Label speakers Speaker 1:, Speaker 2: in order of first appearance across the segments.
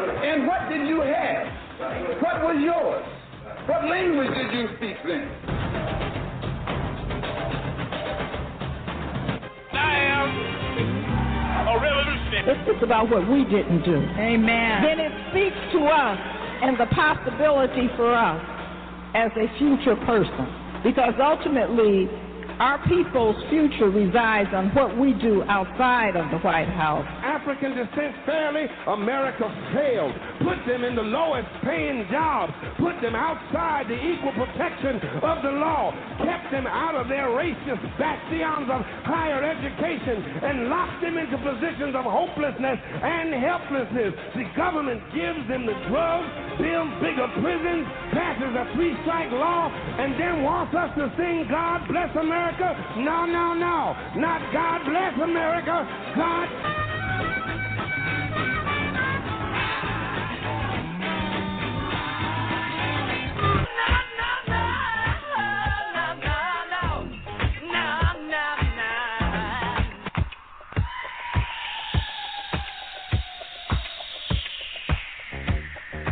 Speaker 1: And what did you have? What was yours? What language did you speak then?
Speaker 2: I am a revolutionary.
Speaker 3: It's about what we didn't do.
Speaker 4: Amen.
Speaker 3: Then it speaks to us and the possibility for us as a future person. Because ultimately, our people's future resides on what we do outside of the White House.
Speaker 5: African descent fairly, America failed. Put them in the lowest paying jobs. Put them outside the equal protection of the law. Kept them out of their racist bastions of higher education and locked them into positions of hopelessness and helplessness. The government gives them the drugs, builds bigger prisons, passes a three-strike law, and then wants us to sing God Bless America. No, no, no. Not God Bless America. God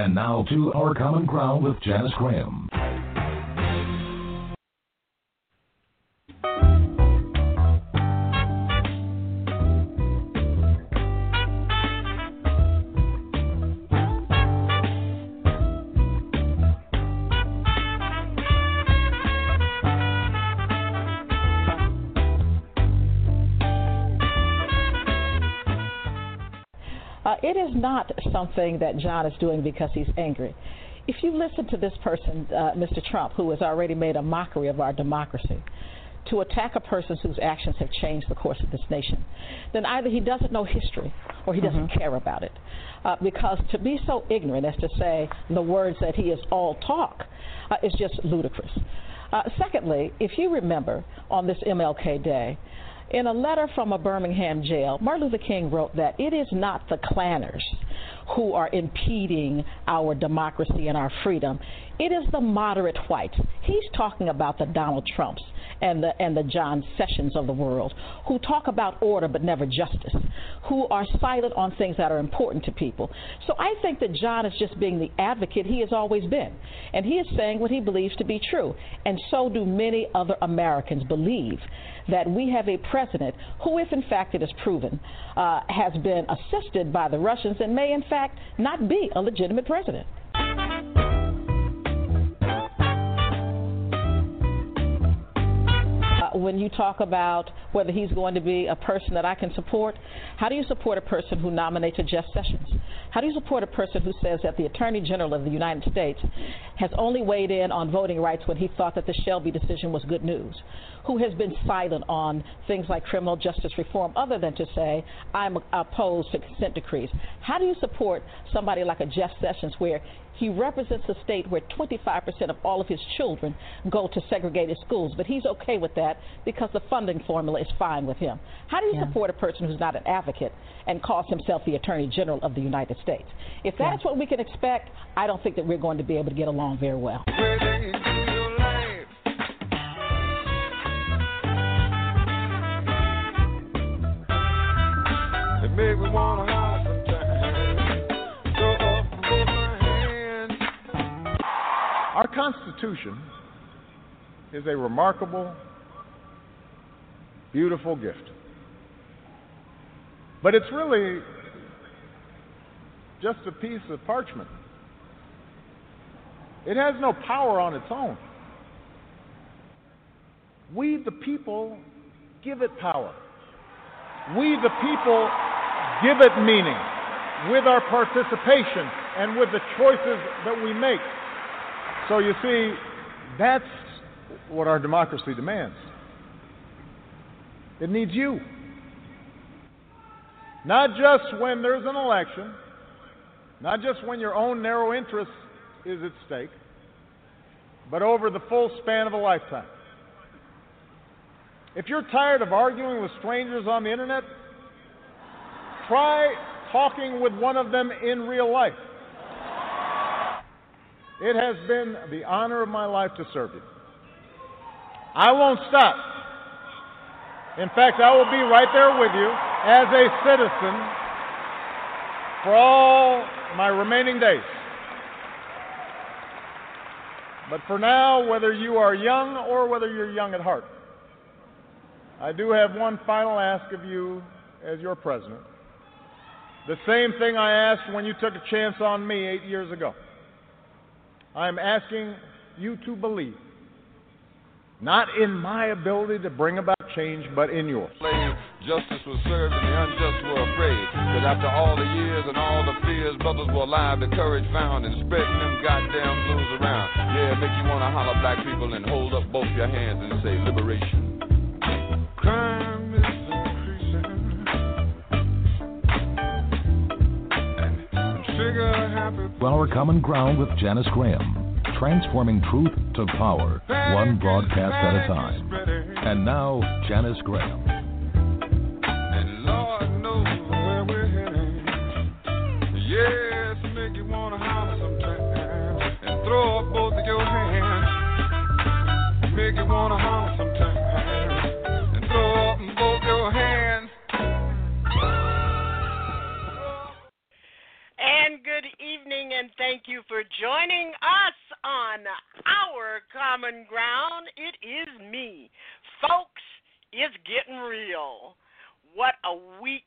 Speaker 6: And now to Our Common Ground with Janice Graham.
Speaker 3: It is not something that John is doing because he's angry. If you listen to this person, uh, Mr. Trump, who has already made a mockery of our democracy, to attack a person whose actions have changed the course of this nation, then either he doesn't know history or he doesn't care about it. Uh, because to be so ignorant as to say the words that he is all talk uh, is just ludicrous. Uh, secondly, if you remember on this MLK Day, in a letter from a Birmingham jail, Martin Luther King wrote that it is not the Klanners who are impeding our democracy and our freedom. It is the moderate whites. He's talking about the Donald Trumps and the and the John Sessions of the world who talk about order but never justice, who are silent on things that are important to people. So I think that John is just being the advocate he has always been. And he is saying what he believes to be true. And so do many other Americans believe that we have a president who, if in fact it is proven, uh, has been assisted by the Russians and may in fact not be a legitimate president. When you talk about whether he's going to be a person that I can support, how do you support a person who nominates a Jeff Sessions? How do you support a person who says that the Attorney General of the United States has only weighed in on voting rights when he thought that the Shelby decision was good news? Who has been silent on things like criminal justice reform other than to say, I'm opposed to consent decrees? How do you support somebody like a Jeff Sessions where he represents a state where 25% of all of his children go to segregated schools, but he's okay with that because the funding formula is fine with him. How do you
Speaker 4: Yeah.
Speaker 3: support a person who's not an advocate and calls himself the Attorney General of the United States? If that's what we can expect, I don't think that we're going to be able to get along very well.
Speaker 5: It
Speaker 7: Our Constitution is a remarkable
Speaker 4: beautiful gift. But it's really just a piece of parchment. It has no power on its own. We, the people, give it power. We, the people, give it meaning with our participation and with the choices that we make. So you see, that's what our democracy demands. It needs you. Not just when there's an election, not just when your own narrow interest is at stake, but over the full span of a lifetime. If you're tired of arguing with strangers on the internet, try talking with one of them in real life. It has been the honor of my life to serve you. I won't stop. In fact, I will be right there with you as a citizen for all my remaining days. But for now, whether you are young or whether you're young at heart, I do have one final ask of you as your president. The same thing I asked when you took a chance on me eight years ago. I'm asking you to believe, not in my ability to bring about change, but in yours.
Speaker 7: Justice was served and the unjust were afraid. Because after all the years and all the fears, brothers were alive, the courage found, and spreading them goddamn blues around. Yeah, make you want to holler black people and hold up both your hands and say liberation. Crime
Speaker 6: Our Common Ground with Janice Graham, transforming truth to power, one broadcast at a time. And now, Janice Graham.
Speaker 7: And Lord knows where we're heading. Yes, make you want to holler
Speaker 8: good evening, and thank you for joining us on our common ground. It is me. Folks, it's getting real. What a week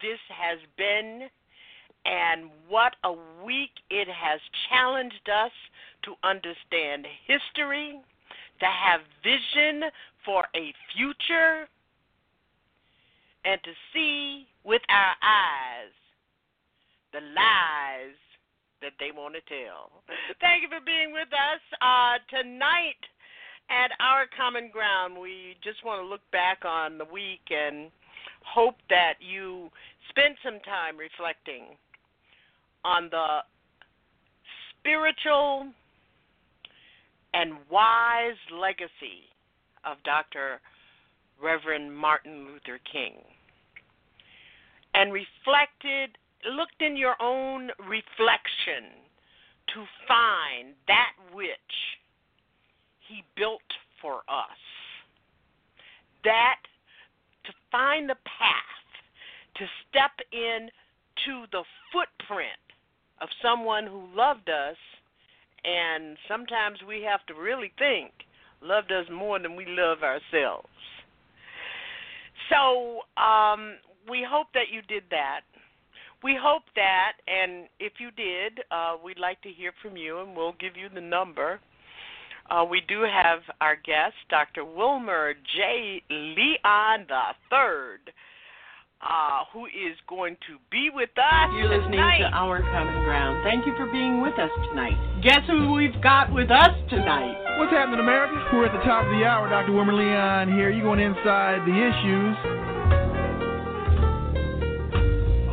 Speaker 8: this has been, and what a week it has challenged us to understand history, to have vision for a future, and to see with our eyes the lies that they want to tell. Thank you for being with us uh, tonight at our common ground. We just want to look back on the week and hope that you spend some time reflecting on the spiritual and wise legacy of Dr. Reverend Martin Luther King and reflected looked in your own reflection to find that which he built for us. That to find the path, to step in to the footprint of someone who loved us, and sometimes we have to really think loved us more than we love ourselves. So um, we hope that you did that. We hope that, and if you did, uh, we'd like to hear from you, and we'll give you the number. Uh, we do have our guest, Dr. Wilmer J. Leon III, uh, who is going to be with us
Speaker 9: You're listening
Speaker 8: tonight.
Speaker 9: to Our Common Ground. Thank you for being with us tonight. Guess who we've got with us tonight?
Speaker 10: What's happening, America? We're at the top of the hour. Dr. Wilmer Leon here. You're going inside the issues.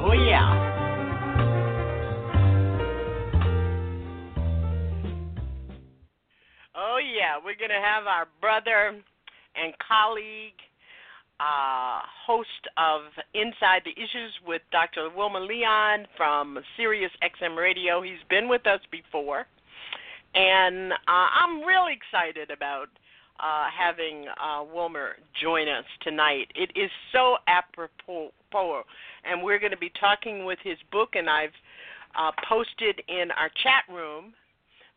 Speaker 9: Oh, yeah.
Speaker 8: Oh, yeah. We're going to have our brother and colleague, uh, host of Inside the Issues with Dr. Wilmer Leon from Sirius XM Radio. He's been with us before. And uh, I'm really excited about uh, having uh, Wilmer join us tonight. It is so apropos, and we're going to be talking with his book, and I've uh, posted in our chat room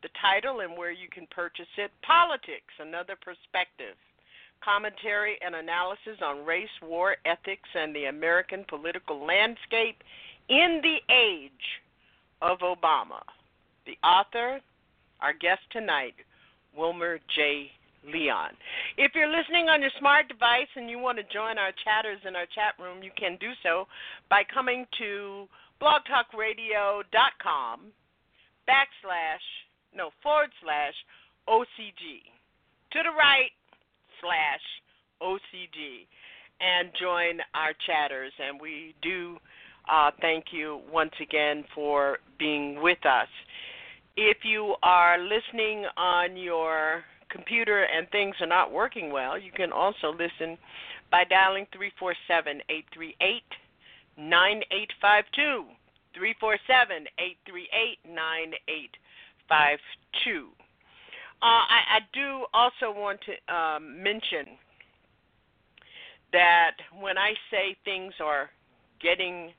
Speaker 8: the title and where you can purchase it Politics, Another Perspective commentary and analysis on race, war, ethics, and the American political landscape in the age of Obama. The author, our guest tonight, Wilmer J. Leon. If you're listening on your smart device and you want to join our chatters in our chat room, you can do so by coming to blogtalkradio.com backslash, no, forward slash OCG. To the right, slash OCG. And join our chatters. And we do uh, thank you once again for being with us. If you are listening on your computer and things are not working well, you can also listen by dialing 347 838 9852. 347 838 9852. I, I do also want to um, mention that when I say things are getting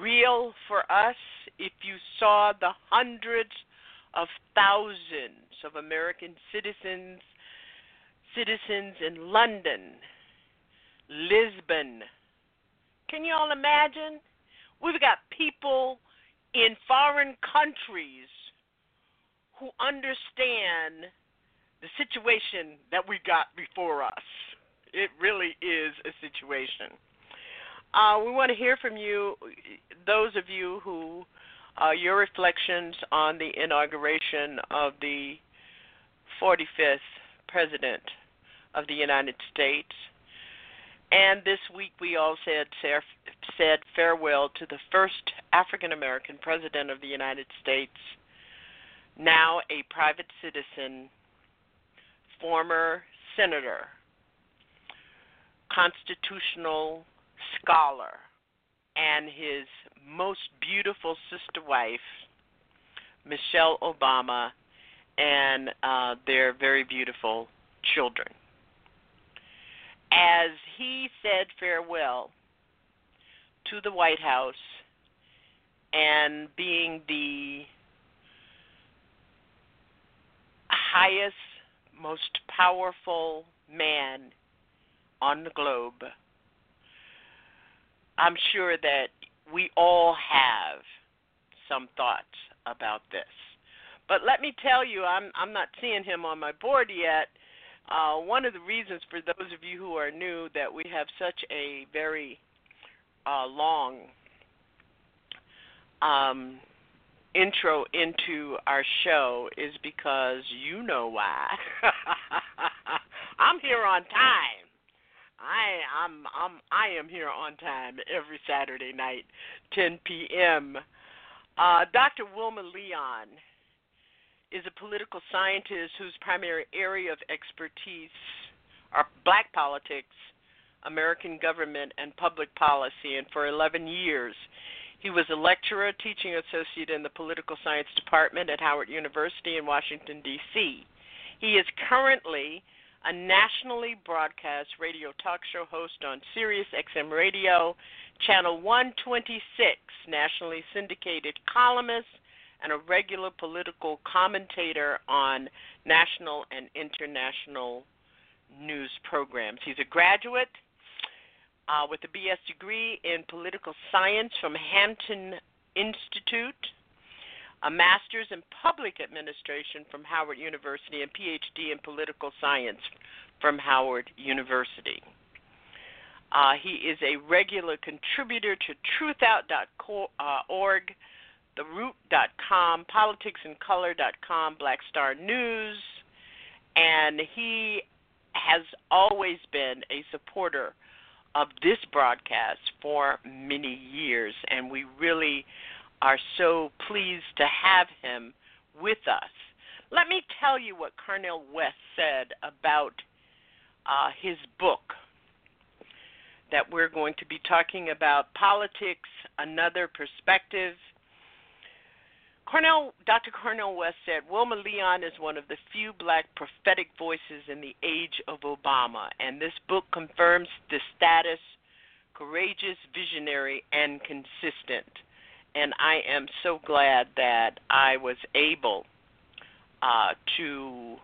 Speaker 8: real for us, if you saw the hundreds of thousands of American citizens citizens in London, Lisbon. Can you all imagine? We've got people in foreign countries who understand the situation that we got before us. It really is a situation. Uh, we want to hear from you, those of you who uh, your reflections on the inauguration of the 45th President of the United States. And this week we all said said farewell to the first African American President of the United States, now a private citizen, former senator, constitutional scholar, and his most beautiful sister wife, Michelle Obama, and uh, their very beautiful children. As he said farewell to the White House and being the highest, most powerful man on the globe, I'm sure that we all have some thoughts about this. But let me tell you, I'm I'm not seeing him on my board yet. Uh, one of the reasons for those of you who are new that we have such a very uh, long um, intro into our show is because you know why. I'm here on time. I I'm I'm I am here on time every Saturday night, 10 p.m. Uh, Dr. Wilmer Leon is a political scientist whose primary area of expertise are black politics, American government, and public policy. And for 11 years, he was a lecturer, teaching associate in the political science department at Howard University in Washington, D.C. He is currently a nationally broadcast radio talk show host on Sirius XM Radio, Channel 126, nationally syndicated columnist, and a regular political commentator on national and international news programs. He's a graduate uh, with a BS degree in political science from Hampton Institute a master's in public administration from Howard University, and PhD in political science from Howard University. Uh, he is a regular contributor to truthout.org, theroot.com, politicsandcolor.com, Black Star News, and he has always been a supporter of this broadcast for many years, and we really are so pleased to have him with us. Let me tell you what Cornel West said about uh, his book that we're going to be talking about politics, another perspective. Cornel, Dr. Cornel West said, Wilmer Leon is one of the few black prophetic voices in the age of Obama, and this book confirms the status courageous, visionary, and consistent and I am so glad that I was able uh, to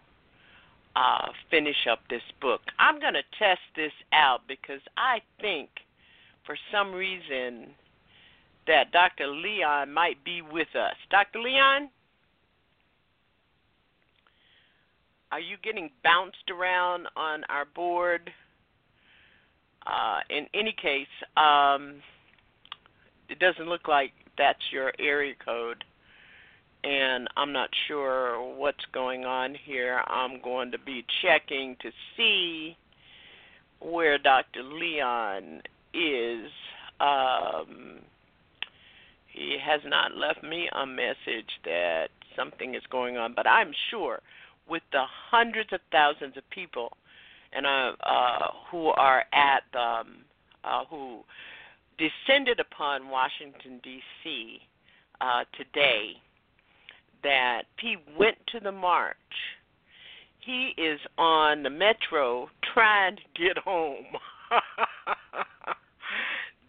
Speaker 8: uh, finish up this book. I'm going to test this out because I think for some reason that Dr. Leon might be with us. Dr. Leon? Are you getting bounced around on our board? Uh, in any case, um, it doesn't look like that's your area code, and I'm not sure what's going on here. I'm going to be checking to see where Dr. Leon is. Um, he has not left me a message that something is going on, but I'm sure with the hundreds of thousands of people and uh, uh, who are at um, uh, who descended upon Washington D.C. Uh, today, that he went to the march. He is on the metro trying to get home.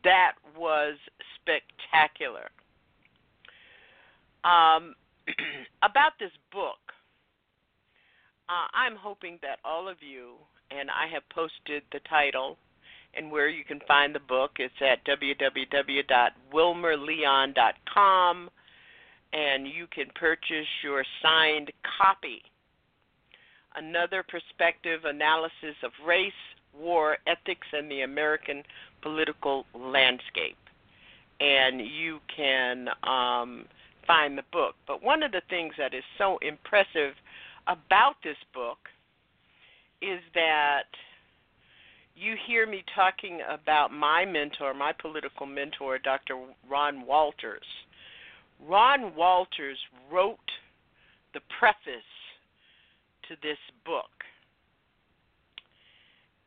Speaker 8: that was spectacular. Um, about this book, uh, I'm hoping that all of you, and I have posted the title and where you can find the book. It's at www.wilmerleon.com, and you can purchase your signed copy. Another perspective analysis of race, war, ethics, and the American political landscape. And you can um, find the book. But one of the things that is so impressive about this book is that you hear me talking about my mentor, my political mentor, Dr. Ron Walters. Ron Walters wrote the preface to this book.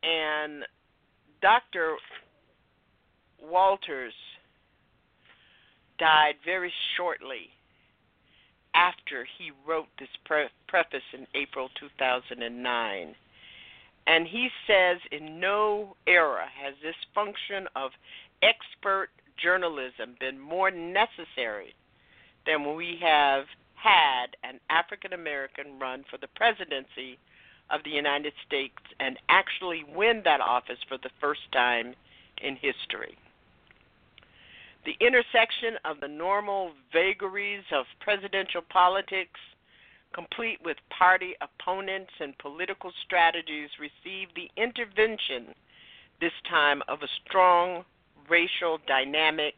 Speaker 8: And Dr. Walters died very shortly after he wrote this pre- preface in April 2009. And he says in no era has this function of expert journalism been more necessary than when we have had an African American run for the presidency of the United States and actually win that office for the first time in history. The intersection of the normal vagaries of presidential politics complete with party opponents and political strategies, received the intervention this time of a strong racial dynamic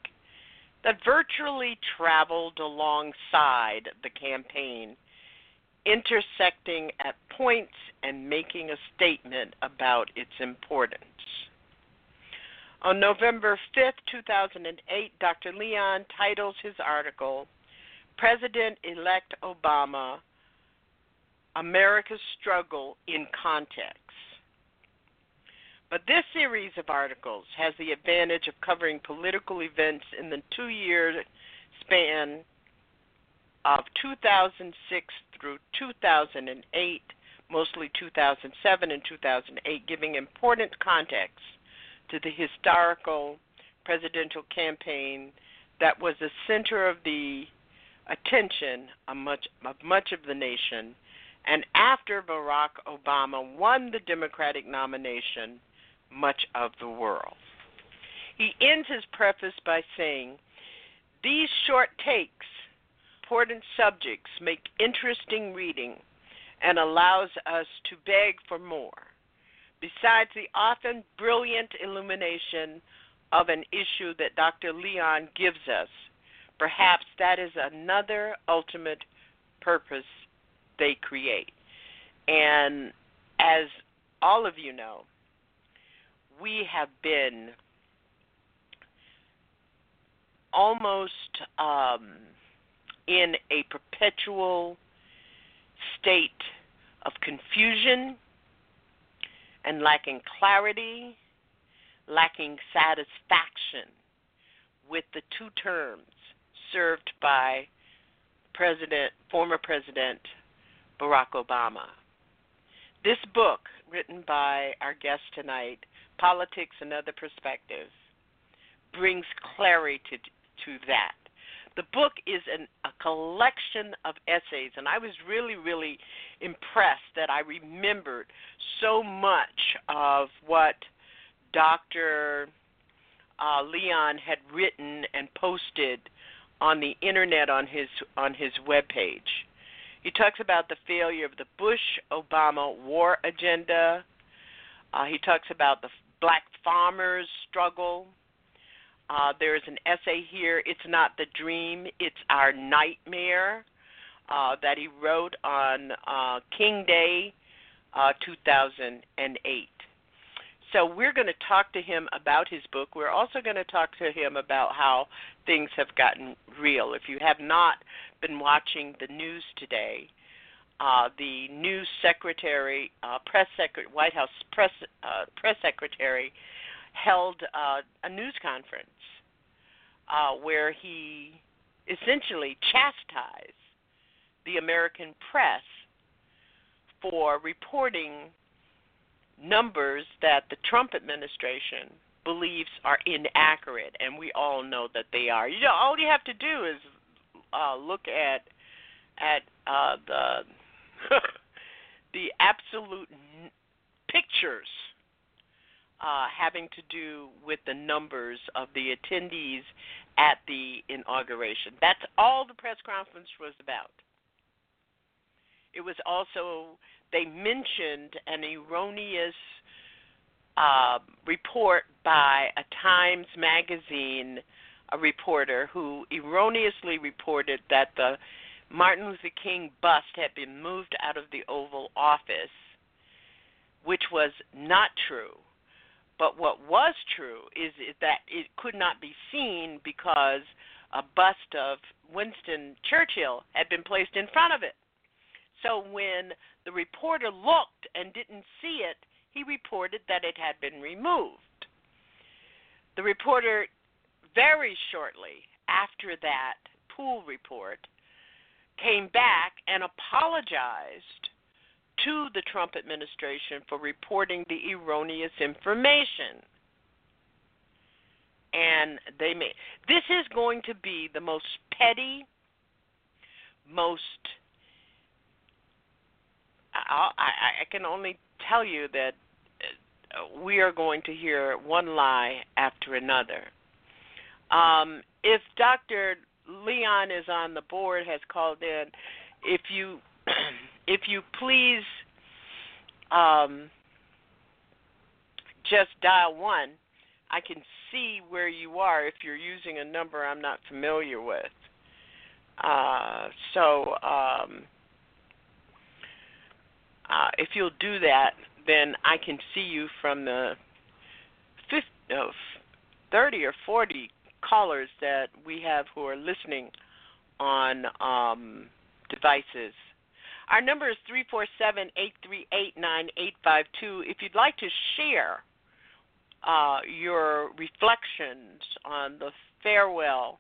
Speaker 8: that virtually traveled alongside the campaign, intersecting at points and making a statement about its importance. On November 5, 2008, Dr. Leon titles his article President elect Obama America's Struggle in Context. But this series of articles has the advantage of covering political events in the two year span of 2006 through 2008, mostly 2007 and 2008, giving important context to the historical presidential campaign that was the center of the attention of much of, much of the nation and after Barack Obama won the Democratic nomination, much of the world. He ends his preface by saying, These short takes, important subjects, make interesting reading and allows us to beg for more. Besides the often brilliant illumination of an issue that Dr. Leon gives us, perhaps that is another ultimate purpose they create. And as all of you know, we have been almost um, in a perpetual state of confusion and lacking clarity, lacking satisfaction with the two terms served by President, former President Barack Obama. This book, written by our guest tonight, Politics and Other Perspectives, brings clarity to, to that. The book is an, a collection of essays, and I was really, really impressed that I remembered so much of what Dr. Uh, Leon had written and posted on the internet on his on his web page. He talks about the failure of the Bush Obama war agenda. Uh, he talks about the black farmers struggle. Uh, there's an essay here, It's Not the Dream, It's Our Nightmare, uh, that he wrote on uh, King Day, uh, 2008. So we're going to talk to him about his book. We're also going to talk to him about how things have gotten real. If you have not been watching the news today, uh, the new secretary, uh, press secretary, White House press uh, press secretary, held uh, a news conference uh, where he essentially chastised the American press for reporting numbers that the Trump administration believes are inaccurate, and we all know that they are. You know, all you have to do is uh, look at at uh, the the absolute n- pictures uh, having to do with the numbers of the attendees at the inauguration. That's all the press conference was about. It was also, they mentioned an erroneous uh, report by a Times Magazine a reporter who erroneously reported that the Martin Luther King bust had been moved out of the Oval Office, which was not true. But what was true is that it could not be seen because a bust of Winston Churchill had been placed in front of it. So when the reporter looked and didn't see it, he reported that it had been removed. The reporter, very shortly after that pool report, came back and apologized to the Trump administration for reporting the erroneous information. And they may this is going to be the most petty, most I, I, I can only tell you that we are going to hear one lie after another. Um, if Dr. Leon is on the board, has called in, if you if you please um, just dial one, I can see where you are if you're using a number I'm not familiar with. Uh, so um, uh, if you'll do that, then I can see you from the 50, uh, 30 or 40 callers that we have who are listening on um, devices. Our number is 347 838 9852. If you'd like to share uh, your reflections on the farewell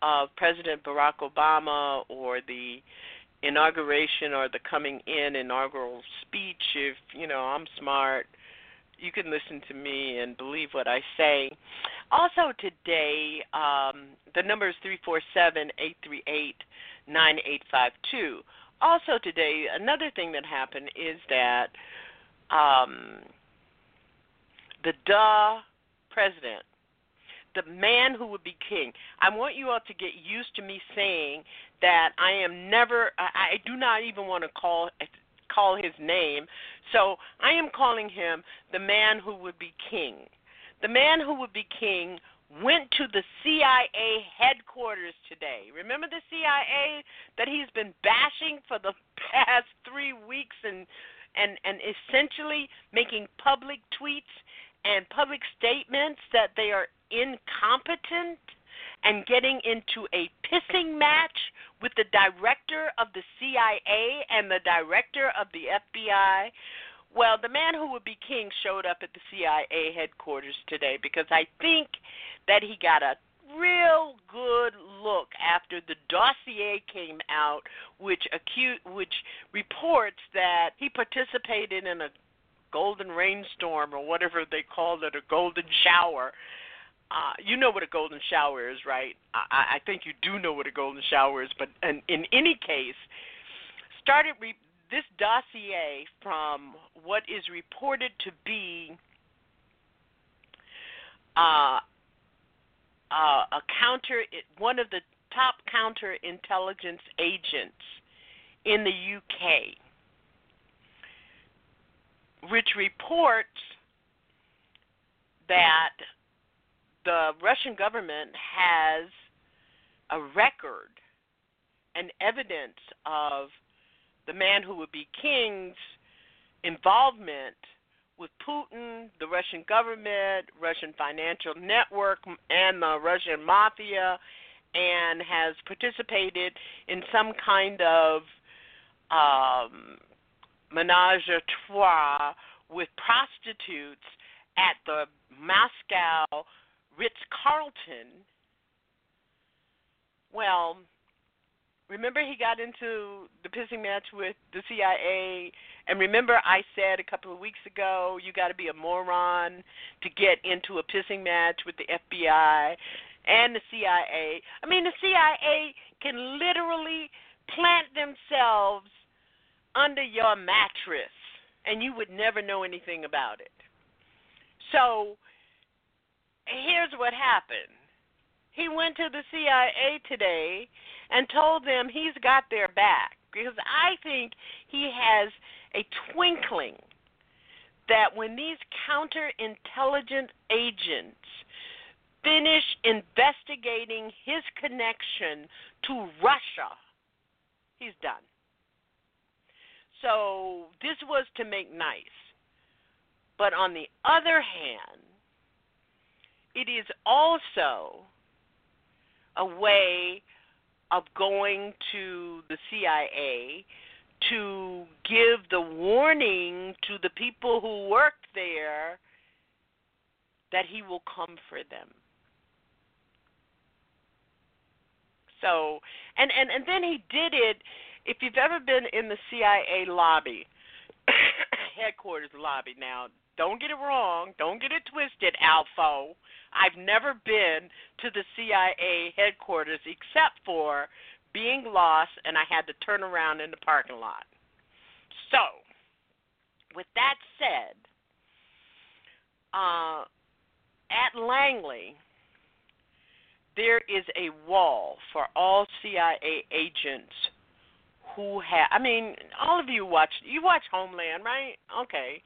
Speaker 8: of President Barack Obama or the inauguration or the coming in inaugural speech, if you know I'm smart, you can listen to me and believe what I say. Also today, um, the number is three four seven eight three eight nine eight five two. Also today, another thing that happened is that um, the duh president the man who would be king. I want you all to get used to me saying that I am never I, I do not even want to call call his name. So I am calling him the man who would be king. The man who would be king went to the CIA headquarters today. Remember the CIA that he's been bashing for the past 3 weeks and and and essentially making public tweets and public statements that they are incompetent and getting into a pissing match with the director of the CIA and the director of the FBI. Well, the man who would be king showed up at the CIA headquarters today because I think that he got a real good look after the dossier came out which acute which reports that he participated in a golden rainstorm or whatever they called it, a golden shower uh, you know what a golden shower is, right? I, I think you do know what a golden shower is, but in, in any case, started re- this dossier from what is reported to be uh, uh, a counter, one of the top counterintelligence agents in the UK, which reports that the Russian government has a record and evidence of the man who would be king's involvement with Putin, the Russian government, Russian financial network, and the Russian mafia, and has participated in some kind of um, menage a trois with prostitutes at the Moscow Ritz Carlton. Well, remember he got into the pissing match with the CIA and remember I said a couple of weeks ago you got to be a moron to get into a pissing match with the FBI and the CIA. I mean the CIA can literally plant themselves under your mattress and you would never know anything about it. So here's what happened. He went to the CIA today and told them he's got their back because I think he has a twinkling that when these counterintelligence agents finish investigating his connection to Russia, he's done. So this was to make nice. But on the other hand, it is also a way of going to the CIA to give the warning to the people who work there that he will come for them. So, and and and then he did it. If you've ever been in the CIA lobby, headquarters lobby, now don't get it wrong, don't get it twisted, Alfo. I've never been to the CIA headquarters except for being lost and I had to turn around in the parking lot. So, with that said, uh, at Langley, there is a wall for all CIA agents who have. I mean, all of you watch. You watch Homeland, right? Okay.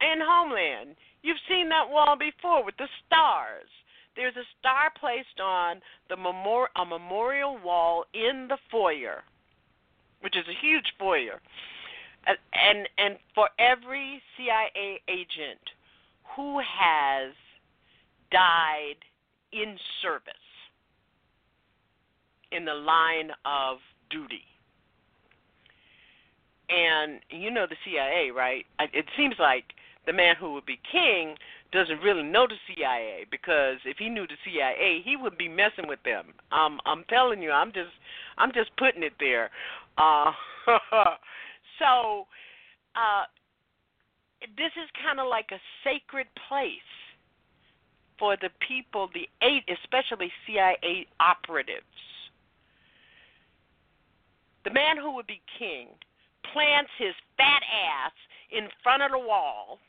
Speaker 8: In Homeland, you've seen that wall before with the stars. There's a star placed on the memor- a memorial wall in the foyer, which is a huge foyer. And and for every CIA agent who has died in service in the line of duty. And you know the CIA, right? It seems like the man who would be king doesn't really know the CIA because if he knew the CIA, he would be messing with them. Um, I'm telling you, I'm just, I'm just putting it there. Uh, so, uh, this is kind of like a sacred place for the people, the eight, especially CIA operatives. The man who would be king plants his fat ass in front of the wall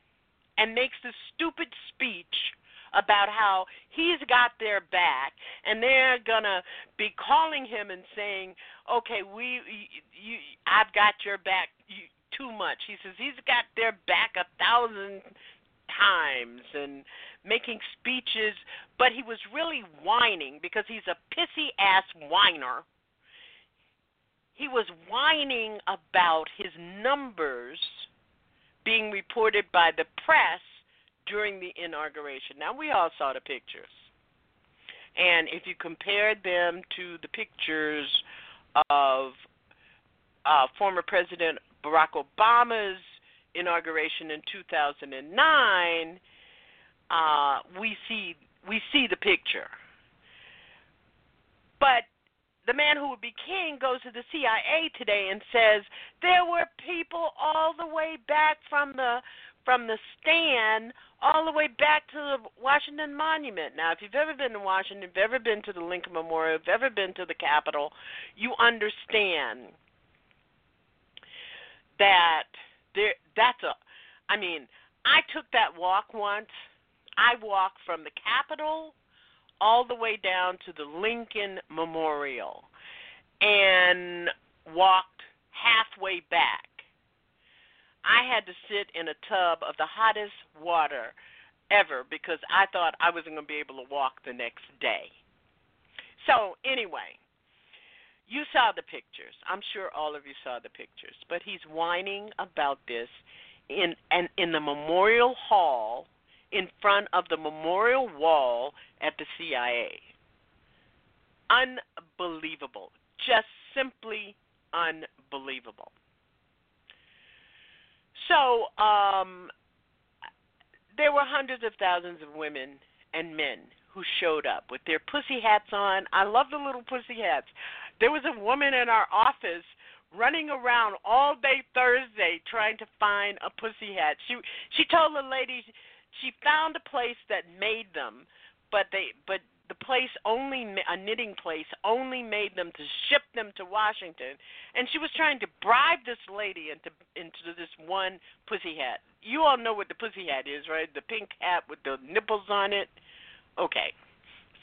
Speaker 8: and makes this stupid speech about how he's got their back and they're gonna be calling him and saying okay we you you i've got your back you, too much. He says he's got their back a thousand times and making speeches but he was really whining because he's a pissy ass whiner. He was whining about his numbers being reported by the press during the inauguration. Now, we all saw the pictures. And if you compared them to the pictures of uh, former President Barack Obama's inauguration in 2009, uh, we see we see the picture. But the man who would be king goes to the CIA today and says there were people all the way back from the from the stand all the way back to the Washington Monument. Now, if you've ever been to Washington, if you've ever been to the Lincoln Memorial, if you've ever been to the Capitol, you understand that there that's a I mean, I took that walk once. I walked from the Capitol all the way down to the Lincoln Memorial and walked halfway back. I had to sit in a tub of the hottest water ever because I thought I wasn't going to be able to walk the next day. So, anyway, you saw the pictures. I'm sure all of you saw the pictures. But he's whining about this in and in the memorial hall in front of the memorial wall at the CIA. Unbelievable. Just simply unbelievable. So, um, there were hundreds of thousands of women and men who showed up with their pussy hats on. I love the little pussy hats. There was a woman in our office running around all day Thursday trying to find a pussy hat. She she told the lady she found a place that made them, but they but the place only a knitting place only made them to ship them to Washington, and she was trying to bribe this lady into into this one pussy hat. You all know what the pussy hat is, right? The pink hat with the nipples on it. Okay,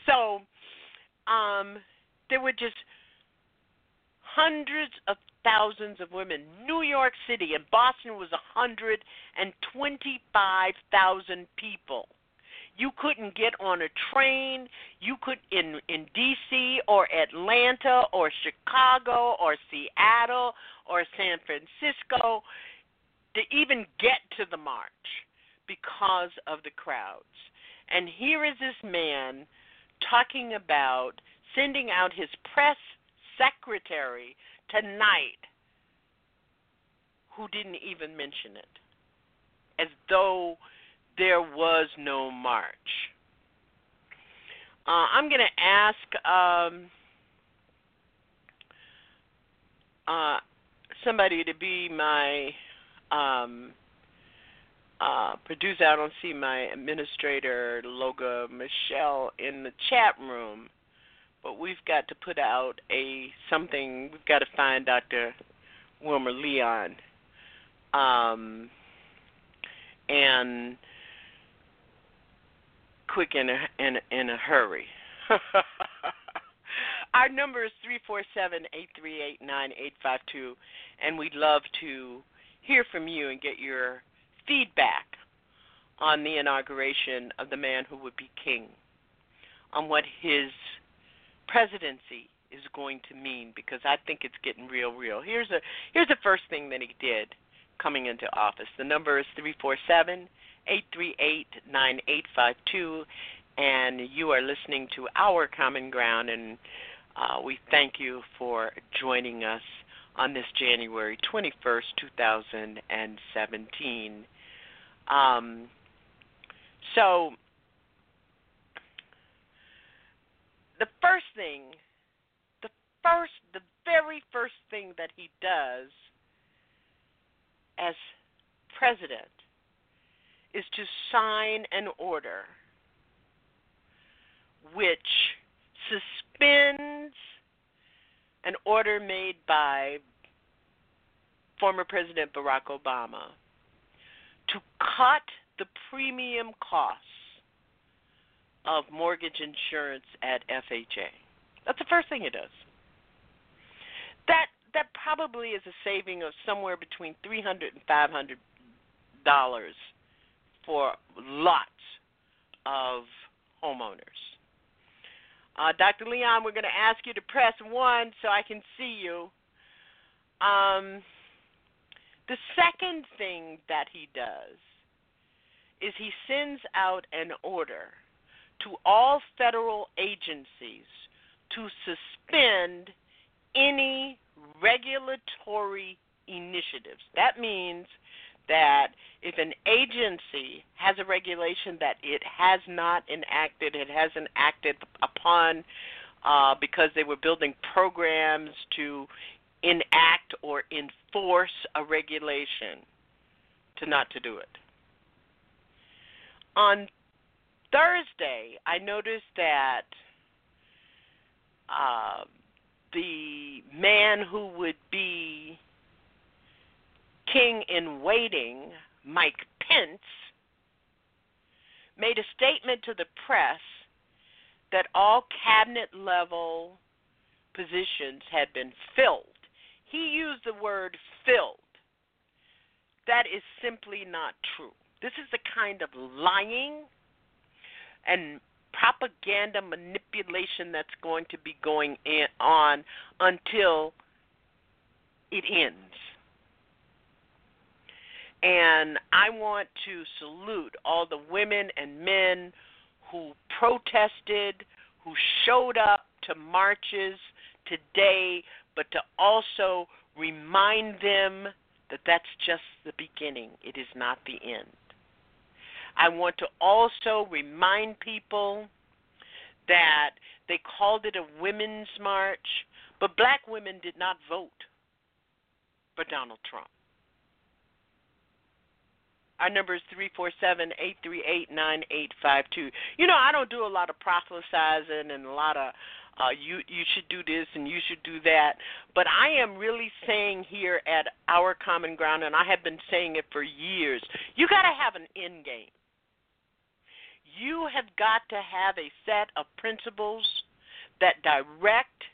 Speaker 8: so um, there were just hundreds of thousands of women. New York City and Boston was hundred and twenty-five thousand people. You couldn't get on a train. You could in in D.C. or Atlanta or Chicago or Seattle or San Francisco to even get to the march because of the crowds. And here is this man talking about sending out his press secretary tonight who didn't even mention it, as though there was no march. Uh, I'm going to ask um, uh, somebody to be my um, uh, producer. I don't see my administrator, Loga Michelle, in the chat room but we've got to put out a something. We've got to find Dr. Wilmer Leon, um, and quick in a in a, in a hurry. Our number is three four seven eight three eight nine eight five two, and we'd love to hear from you and get your feedback on the inauguration of the man who would be king, on what his presidency is going to mean because I think it's getting real real. Here's a here's the first thing that he did coming into office. The number is 347 838 9852 and you are listening to our common ground and uh, we thank you for joining us on this January 21st, 2017. Um, so the first thing, the first, the very first thing that he does as president is to sign an order which suspends an order made by former President Barack Obama to cut the premium costs of mortgage insurance at FHA. That's the first thing it does. That that probably is a saving of somewhere between three hundred and five hundred dollars for lots of homeowners. Uh, Dr. Leon, we're going to ask you to press one so I can see you. Um, the second thing that he does is he sends out an order to all federal agencies to suspend any regulatory initiatives. That means that if an agency has a regulation that it has not enacted, it hasn't acted upon uh, because they were building programs to enact or enforce a regulation, to not to do it. on Thursday, I noticed that uh, the man who would be king in waiting, Mike Pence, made a statement to the press that all cabinet level positions had been filled. He used the word filled. That is simply not true. This is the kind of lying and propaganda manipulation that's going to be going in, on until it ends. And I want to salute all the women and men who protested, who showed up to marches today, but to also remind them that that's just the beginning. It is not the end. I want to also remind people that they called it a women's march, but black women did not vote for Donald Trump. Our number is three four seven eight three eight nine eight five two. You know, I don't do a lot of proselytizing and a lot of uh, you you should do this and you should do that. But I am really saying here at our common ground, and I have been saying it for years. You got to have an end game. You have got to have a set of principles that direct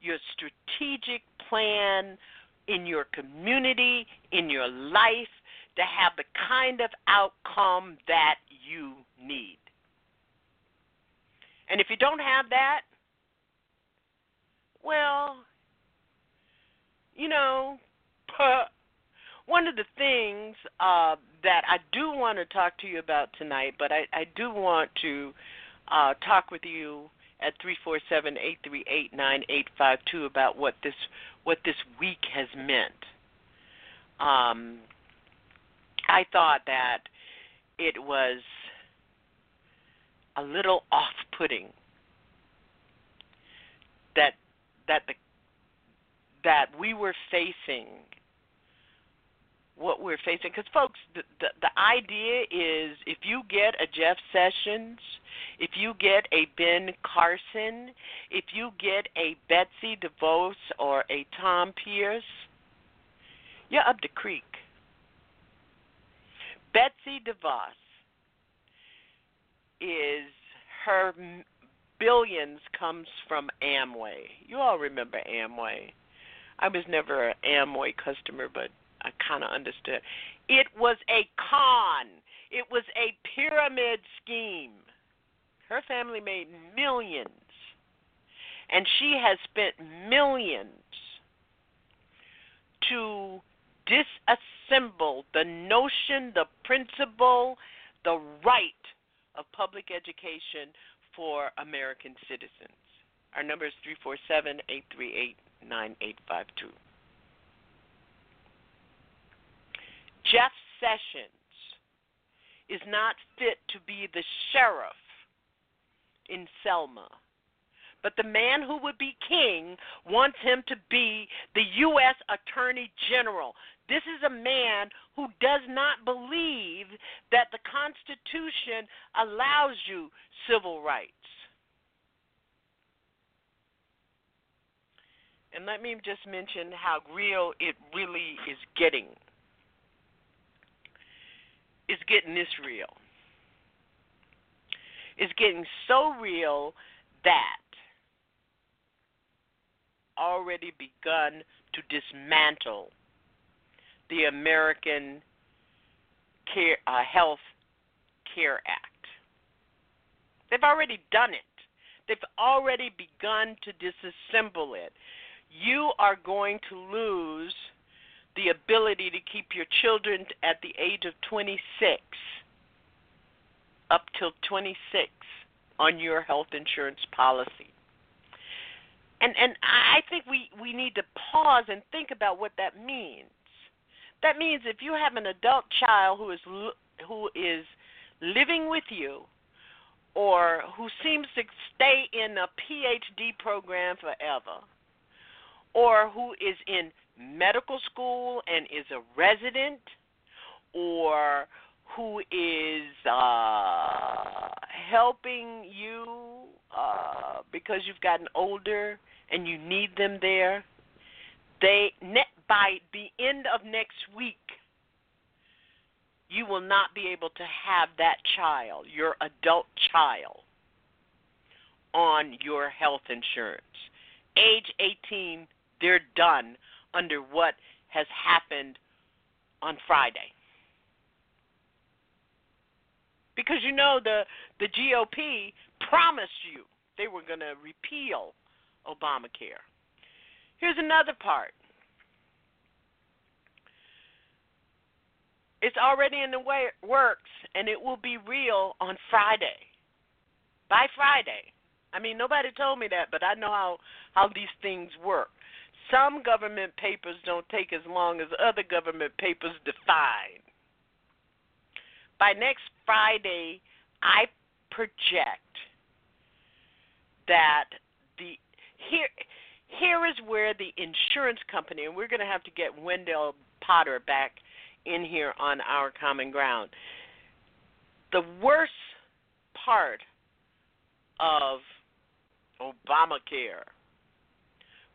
Speaker 8: your strategic plan in your community, in your life, to have the kind of outcome that you need. And if you don't have that, well, you know, one of the things uh, that I do want to talk to you about tonight, but I, I do want to uh, talk with you at three four seven eight three eight nine eight five two about what this what this week has meant. Um, I thought that it was a little off-putting that that the that we were facing what we're facing because folks the, the the idea is if you get a Jeff Sessions if you get a Ben Carson if you get a Betsy DeVos or a Tom Price you're up the creek Betsy DeVos is her billions comes from Amway. You all remember Amway. I was never an Amway customer, but I kind of understood. It was a con. It was a pyramid scheme. Her family made millions. And she has spent millions to disassemble the notion, the principle, the right of public education for American citizens. Our number is 347 838 9852. Jeff Sessions is not fit to be the sheriff in Selma. But the man who would be king wants him to be the U.S. Attorney General. This is a man who does not believe that the Constitution allows you civil rights. And let me just mention how real it really is getting. It's getting this real. It's getting so real that already begun to dismantle the American Care, uh, Health Care Act. They've already done it. They've already begun to disassemble it. You are going to lose the ability to keep your children at the age of 26 up till 26 on your health insurance policy. And and I think we we need to pause and think about what that means. That means if you have an adult child who is who is living with you or who seems to stay in a PhD program forever or who is in medical school and is a resident or who is uh, helping you uh, because you've gotten older and you need them there. They net by the end of next week, you will not be able to have that child, your adult child, on your health insurance. Age 18, they're done under what has happened on Friday. Because you know the the GOP promised you they were going to repeal Obamacare. Here's another part. It's already in the way works and it will be real on Friday. By Friday. I mean nobody told me that, but I know how how these things work. Some government papers don't take as long as other government papers define. By next Friday, I project that the here here is where the insurance company and we're going to have to get Wendell Potter back in here on our common ground. The worst part of Obamacare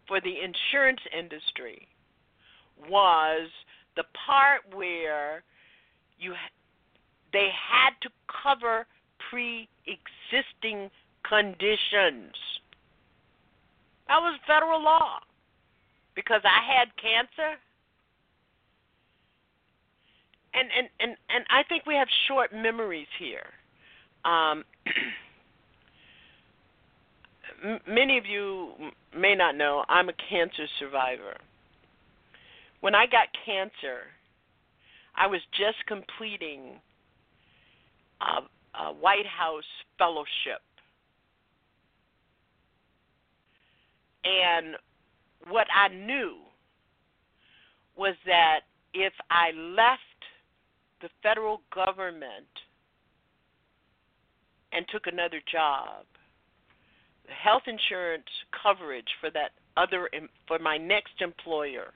Speaker 8: for the insurance industry was the part where you they had to cover pre-existing conditions. That was federal law. Because I had cancer and and and and I think we have short memories here. Um, many of you may not know I'm a cancer survivor. When I got cancer, I was just completing a, a White House fellowship. And what I knew was that if I left the federal government and took another job, health insurance coverage for that other for my next employer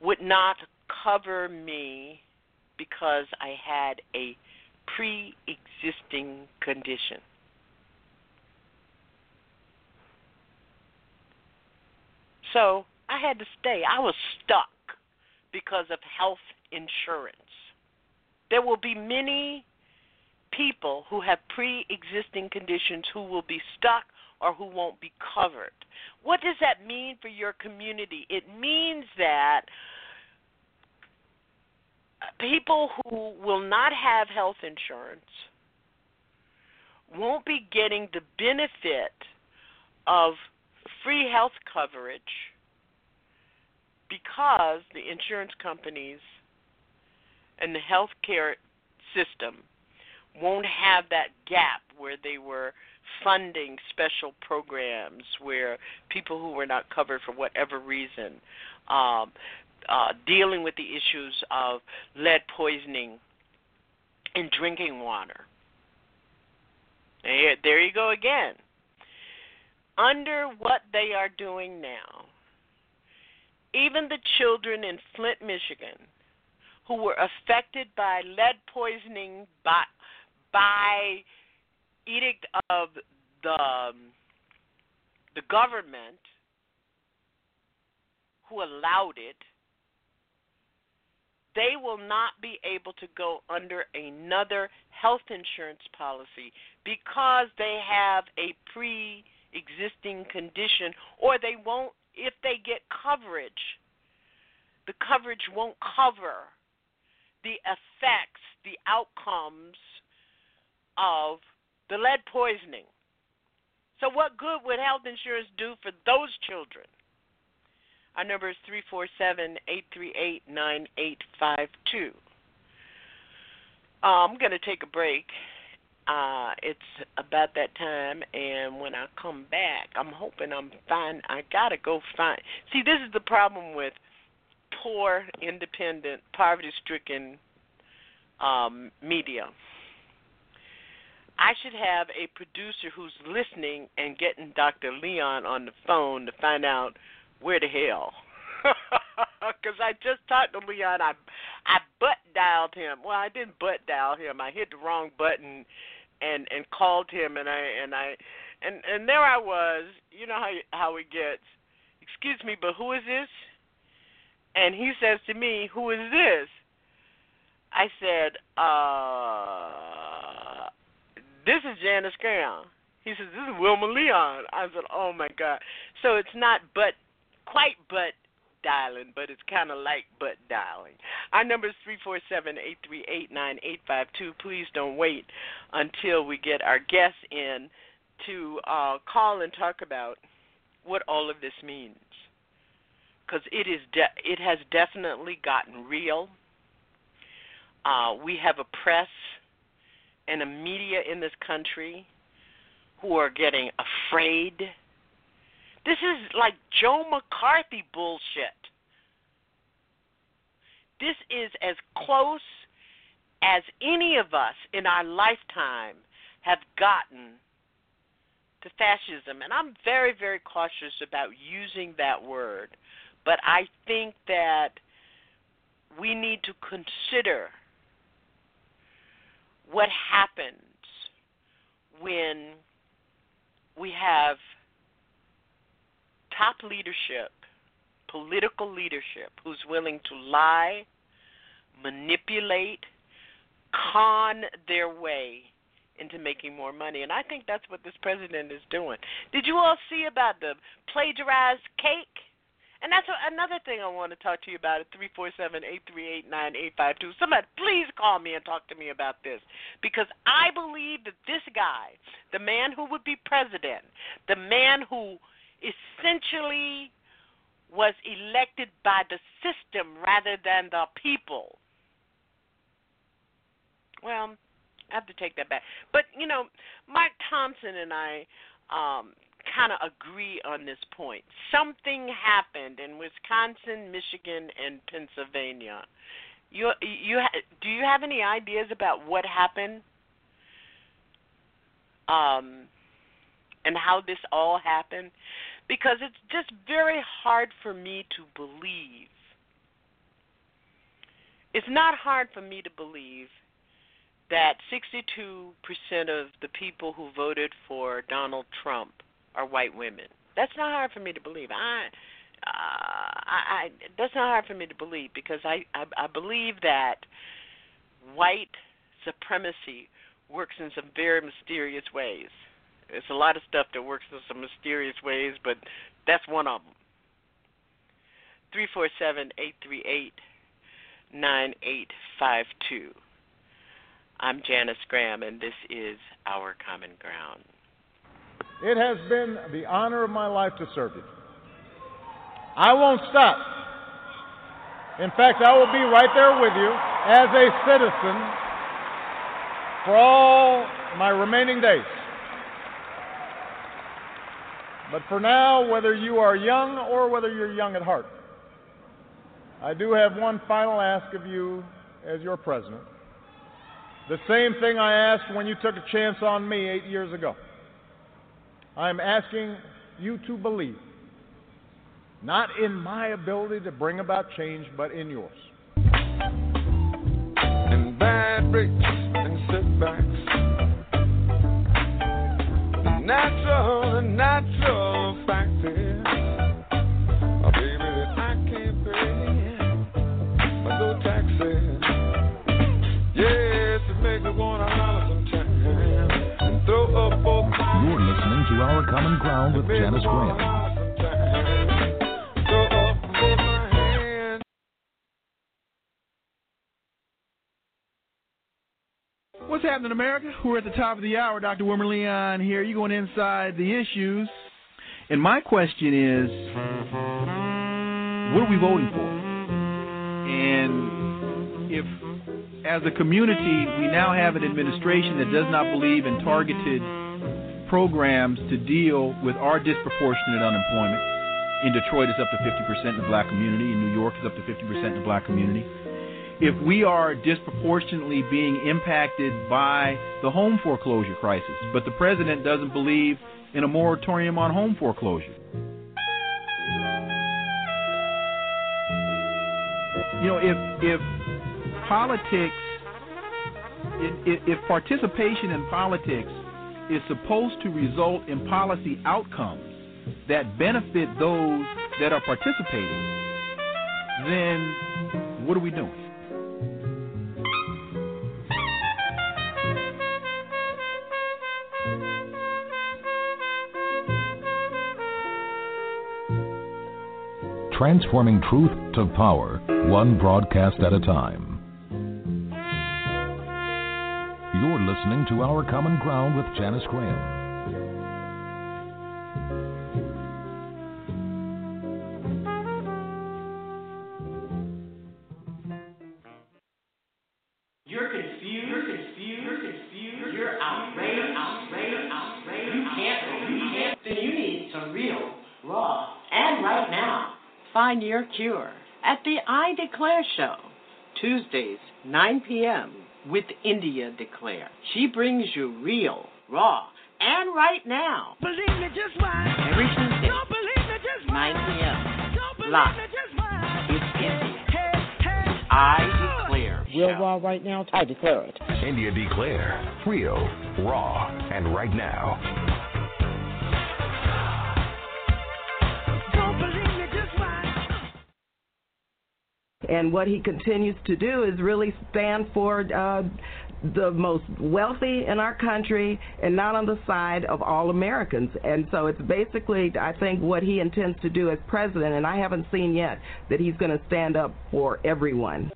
Speaker 8: would not cover me because I had a pre-existing condition. So I had to stay. I was stuck because of health insurance. There will be many people who have pre existing conditions who will be stuck or who won't be covered. What does that mean for your community? It means that people who will not have health insurance won't be getting the benefit of free health coverage because the insurance companies and the healthcare system won't have that gap where they were funding special programs where people who were not covered for whatever reason, um, uh, dealing with the issues of lead poisoning in drinking water. There, there you go again. Under what they are doing now, even the children in Flint, Michigan, who were affected by lead poisoning by by edict of the um, the government who allowed it they will not be able to go under another health insurance policy because they have a pre existing condition or they won't if they get coverage the coverage won't cover the effects, the outcomes of the lead poisoning. So, what good would health insurance do for those children? Our number is 347 838 9852. Uh, I'm going to take a break. Uh, it's about that time, and when I come back, I'm hoping I'm fine. I gotta go find. See, this is the problem with poor, independent, poverty-stricken um, media. I should have a producer who's listening and getting Dr. Leon on the phone to find out where the hell because I just talked to Leon. I I butt dialed him. Well, I didn't butt dial him. I hit the wrong button and and called him, and I and I and and there I was. You know how how it gets. Excuse me, but who is this? And he says to me, "Who is this?" I said, "Uh, this is Janice Graham." He says, "This is Wilmer Leon." I said, "Oh my God!" So it's not but quite but dialing, but it's kind of like butt dialing. Our number is three four seven eight three eight nine eight five two. Please don't wait until we get our guests in to uh, call and talk about what all of this means, because it is de- it has definitely gotten real. Uh, we have a press and a media in this country who are getting afraid this is like Joe McCarthy bullshit. This is as close as any of us in our lifetime have gotten to fascism. And I'm very, very cautious about using that word. But I think that we need to consider what happens when we have top leadership, political leadership, who's willing to lie, manipulate, con their way into making more money. And I think that's what this president is doing. Did you all see about the plagiarized cake? And that's another thing I want to talk to you about at three four seven eight three eight nine eight five two. Somebody please call me and talk to me about this. Because I believe that this guy, the man who would be president, the man who essentially was elected by the system rather than the people. Well, I have to take that back. But, you know, Mike Thompson and I um, kind of agree on this point. Something happened in Wisconsin, Michigan, and Pennsylvania. You you do you have any ideas about what happened? Um, and how this all happened? because it's just very hard for me to believe. It's not hard for me to believe that 62% of the people who voted for Donald Trump are white women. That's not hard for me to believe. I, uh, I, I that's not hard for me to believe because I, I, I believe that white supremacy works in some very mysterious ways. It's a lot of stuff that works in some mysterious ways, but that's one of them. Three four seven eight three eight nine eight five two. I'm Janice Graham, and this is Our Common Ground.
Speaker 4: It has been the honor of my life to serve you. I won't stop. In fact, I will be right there with you as a citizen for all my remaining days. But for now, whether you are young or whether you're young at heart, I do have one final ask of you as your president. The same thing I asked when you took a chance on me eight years ago. I'm asking you to believe, not in my ability to bring about change, but in yours.
Speaker 7: And bad breaks and setbacks natural, natural
Speaker 6: With Janice Graham.
Speaker 10: What's happening, America? We're at the top of the hour. Dr. Wilmer Leon here. You're going inside the issues. And my question is, what are we voting for? And if, as a community, we now have an administration that does not believe in targeted programs to deal with our disproportionate unemployment, in Detroit it's up to 50% in the black community, in New York it's up to 50% in the black community. If we are disproportionately being impacted by the home foreclosure crisis, but the president doesn't believe in a moratorium on home foreclosure. You know, if if politics, if, if participation in politics is supposed to result in policy outcomes that benefit those that are participating, then what are we doing?
Speaker 6: transforming truth to power, one broadcast at a time. Listening to Our Common Ground with Janice Graham.
Speaker 9: You're confused. You're confused. You're confused. You're outraged. Outraged. Outraged. You can't. Then you need some real, raw, and right now. Find your cure at the I Declare Show, Tuesdays, 9 p.m. with India Declare. She brings you real, raw, and right now.
Speaker 11: Believe me just why.
Speaker 9: Every Tuesday,
Speaker 11: Don't believe me just why.
Speaker 9: 9 p.m.
Speaker 11: Don't believe
Speaker 9: Live.
Speaker 11: me just why.
Speaker 9: It's India.
Speaker 11: Hey, hey.
Speaker 9: I Declare.
Speaker 12: Real
Speaker 9: Show.
Speaker 12: raw right now. I declare it.
Speaker 13: India Declare. Real, raw, and right now.
Speaker 14: And what he continues to do is really stand for uh, the most wealthy in our country and not on the side of all Americans. And so it's basically, I think, what he intends to do as president. And I haven't seen yet that he's going to stand up for everyone.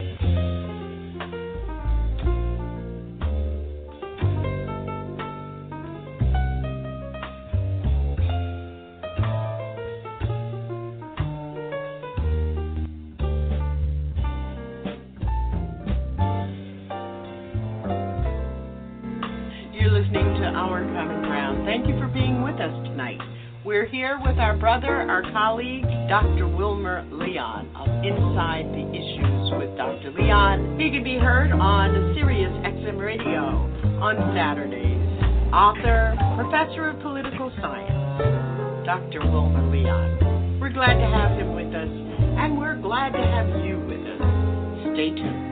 Speaker 9: We're here with our brother, our colleague, Dr. Wilmer Leon of Inside the Issues with Dr. Leon. He can be heard on Sirius XM Radio on Saturdays. Author, professor of political science, Dr. Wilmer Leon. We're glad to have him with us, and we're glad to have you with us. Stay tuned.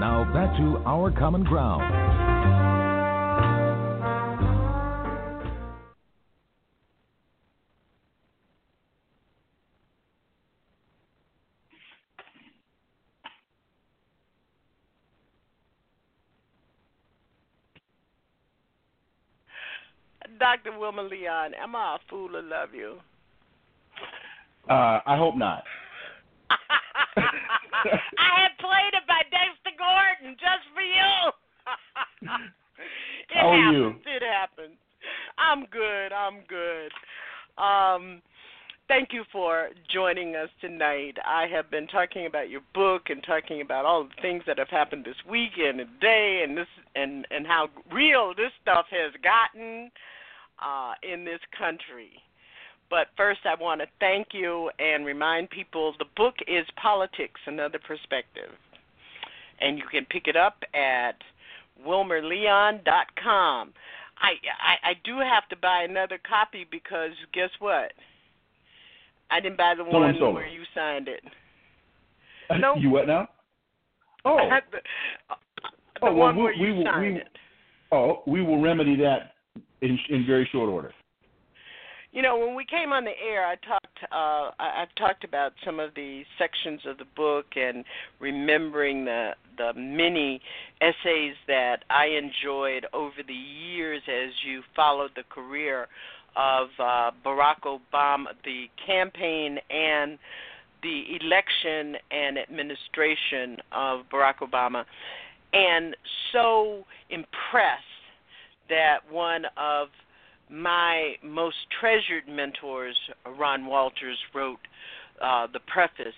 Speaker 6: Now back to Our Common Ground.
Speaker 8: Dr. Wilmer Leon, am I a fool to love you?
Speaker 15: Uh, I hope not.
Speaker 8: I had played it by Dexter Gordon just for you. it
Speaker 15: How are you?
Speaker 8: happens. It happens. I'm good. I'm good. Um, thank you for joining us tonight. I have been talking about your book and talking about all the things that have happened this weekend and today, and this and and how real this stuff has gotten uh, in this country. But first, I want to thank you and remind people the book is Politics Another Perspective. And you can pick it up at wilmerleon.com. I, I I do have to buy another copy because guess what? I didn't buy the
Speaker 15: Someone
Speaker 8: one where you signed it. Nope.
Speaker 15: you what now? Oh,
Speaker 8: the, the
Speaker 15: oh well,
Speaker 8: one
Speaker 15: we,
Speaker 8: where
Speaker 15: we
Speaker 8: you
Speaker 15: will.
Speaker 8: signed
Speaker 15: We,
Speaker 8: it.
Speaker 15: oh, we will remedy that in in very short order.
Speaker 8: You know, when we came on the air, I talked. Uh, I, I've talked about some of the sections of the book and remembering the the many essays that I enjoyed over the years as you followed the career of uh, Barack Obama, the campaign and the election and administration of Barack Obama, and so impressed that one of my most treasured mentors, Ron Walters, wrote uh, the preface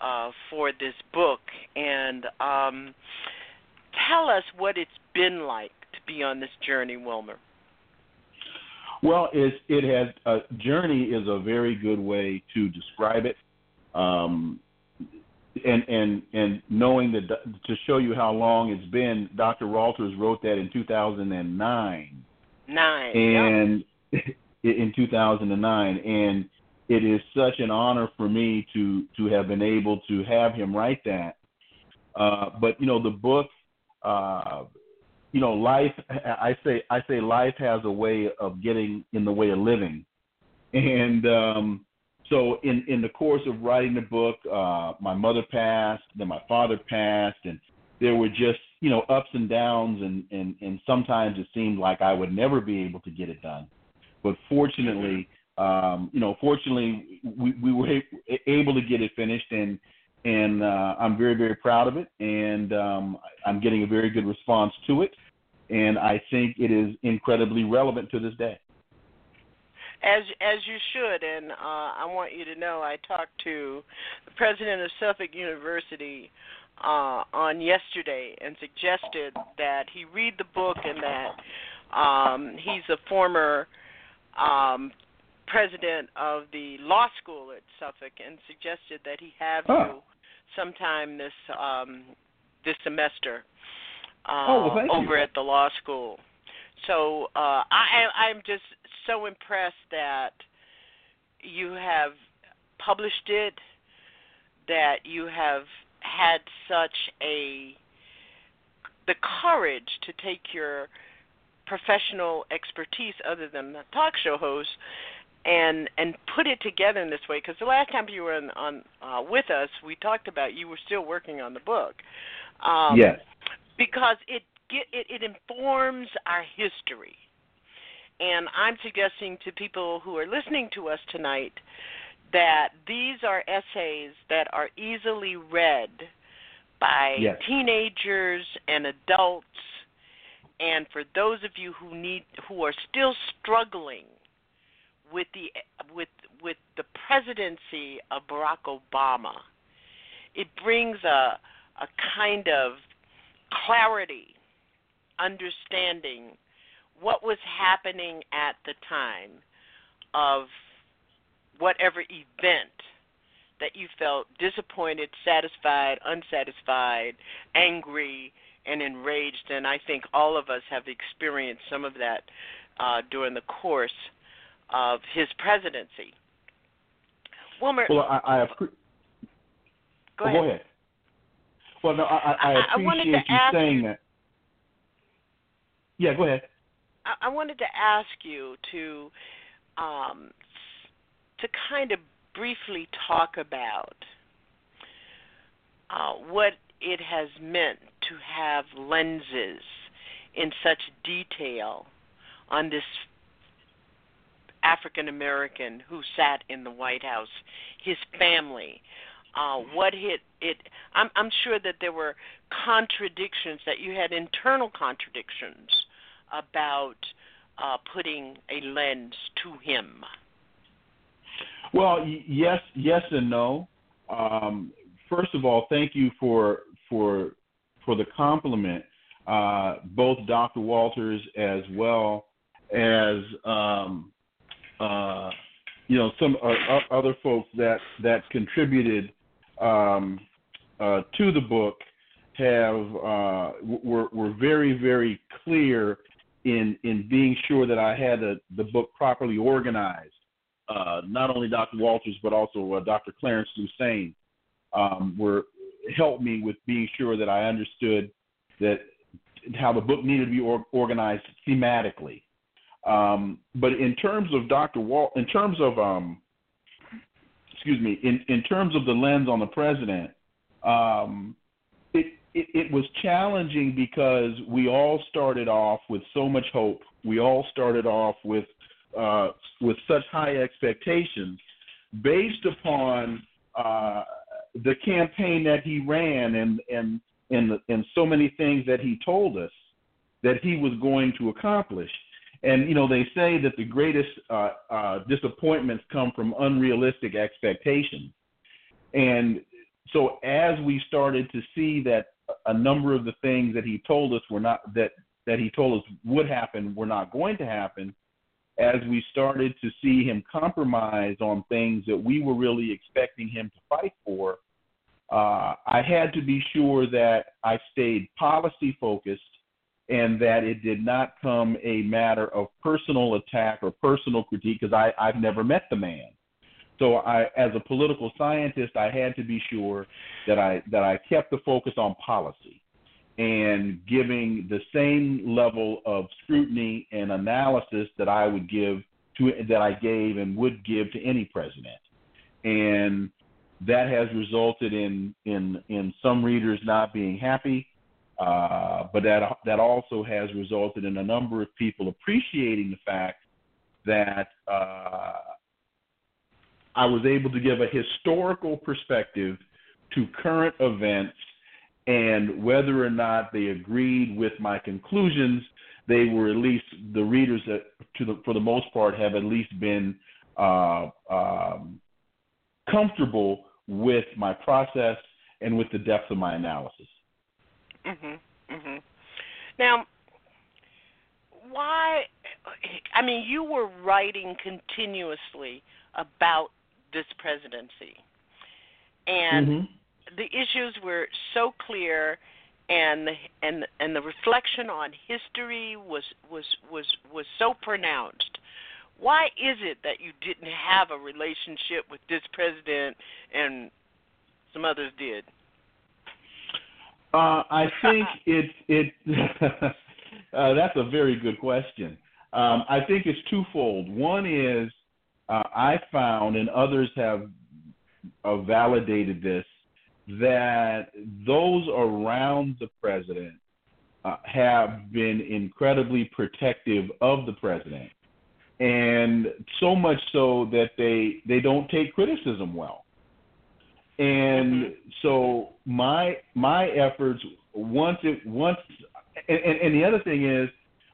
Speaker 8: uh, for this book. And um, tell us what it's been like to be on this journey, Wilmer.
Speaker 15: Well, it it has a journey is a very good way to describe it. Um, and and and knowing that to show you how long it's been, Dr. Walters wrote that in 2009.
Speaker 8: Nine.
Speaker 15: And in 2009, and it is such an honor for me to to have been able to have him write that. Uh, but you know, the book, uh, you know, life. I say I say life has a way of getting in the way of living, and um, so in in the course of writing the book, uh, my mother passed, then my father passed, and there were just you know ups and downs, and and and sometimes it seemed like I would never be able to get it done. But fortunately, um, you know, fortunately, we we were able to get it finished, and and uh, I'm very very proud of it, and um, I'm getting a very good response to it, and I think it is incredibly relevant to this day
Speaker 8: as as you should and uh I want you to know I talked to the president of Suffolk University uh on yesterday and suggested that he read the book and that um he's a former um president of the law school at Suffolk and suggested that he have
Speaker 15: oh.
Speaker 8: you sometime this um this semester uh
Speaker 15: oh, well,
Speaker 8: over
Speaker 15: you.
Speaker 8: at the law school. So uh I I'm just so impressed that you have published it, that you have had such a the courage to take your professional expertise other than the talk show host and and put it together in this way. Because the last time you were on, on uh, with us we talked about you were still working on the book. Um
Speaker 15: yes.
Speaker 8: because it it it informs our history. And I'm suggesting to people who are listening to us tonight that these are essays that are easily read by
Speaker 15: yes.
Speaker 8: teenagers and adults and for those of you who need who are still struggling with the with with the presidency of Barack Obama it brings a a kind of clarity understanding what was happening at the time of whatever event that you felt disappointed, satisfied, unsatisfied, angry, and enraged. And I think all of us have experienced some of that uh, during the course of his presidency. Wilmer,
Speaker 15: well, I, I appre-
Speaker 8: go, ahead.
Speaker 15: go ahead. Well, no, I, I appreciate
Speaker 8: I
Speaker 15: you saying
Speaker 8: you,
Speaker 15: that. Yeah, go ahead.
Speaker 8: I wanted to ask you to um, to kind of briefly talk about uh, what it has meant to have lenses in such detail on this African American who sat in the White House, his family. Uh, what hit it? I'm, I'm sure that there were contradictions, that you had internal contradictions about uh, putting a lens to him?
Speaker 15: Well, yes, yes, and no. Um, first of all, thank you for for for the compliment. Uh, both Dr. Walters as well as um, uh, you know some uh, other folks that that contributed um, uh, to the book have uh, were were very very clear in in being sure that I had a, the book properly organized. Uh, not only Dr. Walters but also uh, Dr. Clarence Lusane um, were helped me with being sure that I understood that how the book needed to be or, organized thematically. Um, but in terms of Dr. Walt, in terms of um, excuse me, in in terms of the lens on the president, um, it, it, it was challenging because we all started off with so much hope. We all started off with uh, with such high expectations, based upon uh, the campaign that he ran and and and and so many things that he told us that he was going to accomplish. And you know they say that the greatest uh, uh, disappointments come from unrealistic expectations. And so as we started to see that a number of the things that he told us were not that that he told us would happen were not going to happen as we started to see him compromise on things that we were really expecting him to fight for uh, I had to be sure that I stayed policy focused and that it did not come a matter of personal attack or personal critique because I've never met the man. So I, as a political scientist, I had to be sure that I that I kept the focus on policy and giving the same level of scrutiny and analysis that I would give to that I gave and would give to any president. And that has resulted in in in some readers not being happy, uh, but that that also has resulted in a number of people appreciating the fact that uh, I was able to give a historical perspective to current events, and whether or not they agreed with my conclusions, they were at least the readers that, to the, for the most part, have at least been uh, um, comfortable with my process and with the depth of my analysis.
Speaker 8: Mhm. Mhm. Now, why? I mean, you were writing continuously about this presidency, and
Speaker 15: Mm-hmm.
Speaker 8: The issues were so clear, and the and and the reflection on history was was was was so pronounced. Why is it that you didn't have a relationship with this president and some others did?
Speaker 15: Uh, I think it it uh, that's a very good question. Um, I think it's twofold. One is uh, I found, and others have uh, validated this, that those around the president uh, have been incredibly protective of the president, and so much so that they they don't take criticism well. And so my my efforts once it once and, and, and the other thing is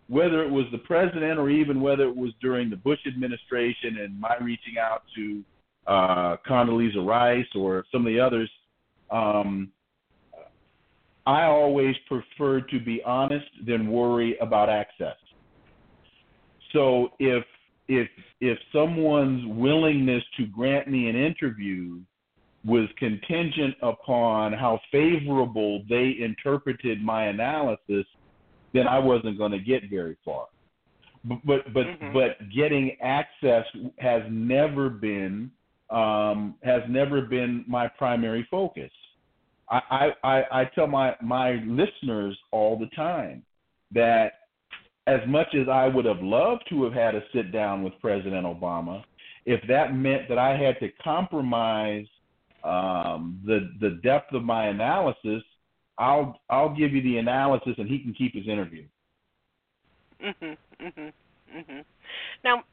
Speaker 15: whether it was the president or even whether it was during the Bush administration and my reaching out to uh, Condoleezza Rice or some of the others, um, I always prefer to be honest than worry about access. So if if if someone's willingness to grant me an interview was contingent upon how favorable they interpreted my analysis, then I wasn't going to get very far. But but but,
Speaker 8: Mhm.
Speaker 15: but getting access has never been um, has never been my primary focus. I, I, I tell my my listeners all the time that as much as I would have loved to have had a sit down with President Obama, if that meant that I had to compromise um, the the depth of my analysis, I'll I'll give you the analysis and he can keep his interview.
Speaker 8: Mhm. Mhm. Mhm. Now,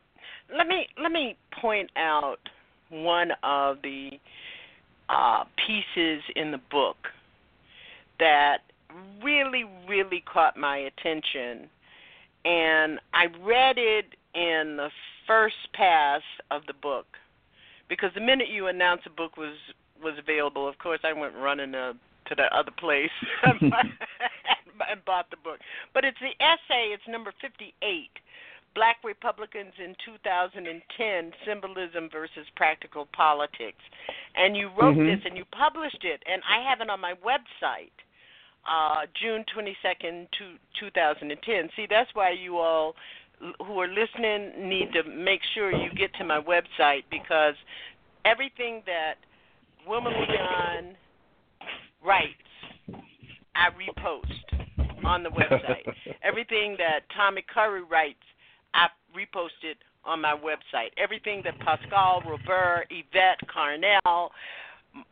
Speaker 8: let me let me point out one of the uh, pieces in the book that really really caught my attention, and I read it in the first pass of the book because the minute you announced the book was was available, of course I went running to to the other place and bought the book. But it's the essay. It's number fifty-eight. Black Republicans in 2010: Symbolism versus Practical Politics. And you wrote
Speaker 12: Mhm.
Speaker 8: this and you published it, and I have it on my website, uh, June 22nd, to 2010. See, that's why you all who are listening need to make sure you get to my website because everything that Wilmer Leon writes, I repost on the website. Everything that Tommy Curry writes, I reposted on my website. Everything that Pascal Robert, Yvette Carnell,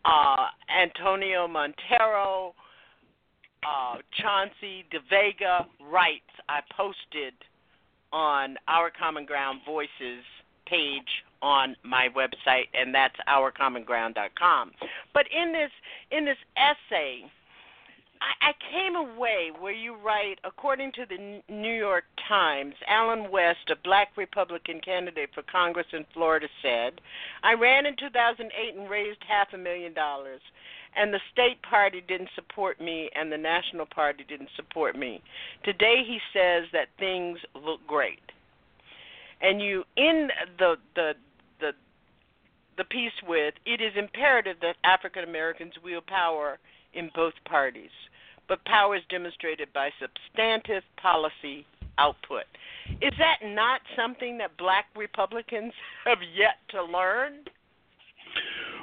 Speaker 8: uh, Antonio Montero, uh, Chauncey De Vega writes, I posted on Our Common Ground Voices page on my website, and that's ourcommonground.com. But in this in this essay, I, I came away where you write, according to the New York Times, Allen West, a black Republican candidate for Congress in Florida, said, I ran in 2008 and raised half a million dollars, and the state party didn't support me, and the national party didn't support me. Today he says that things look great. And you, in the, the, the, the piece with it is imperative that African Americans wield power in both parties, but power is demonstrated by substantive policy output. Is that not something that black Republicans have yet to learn?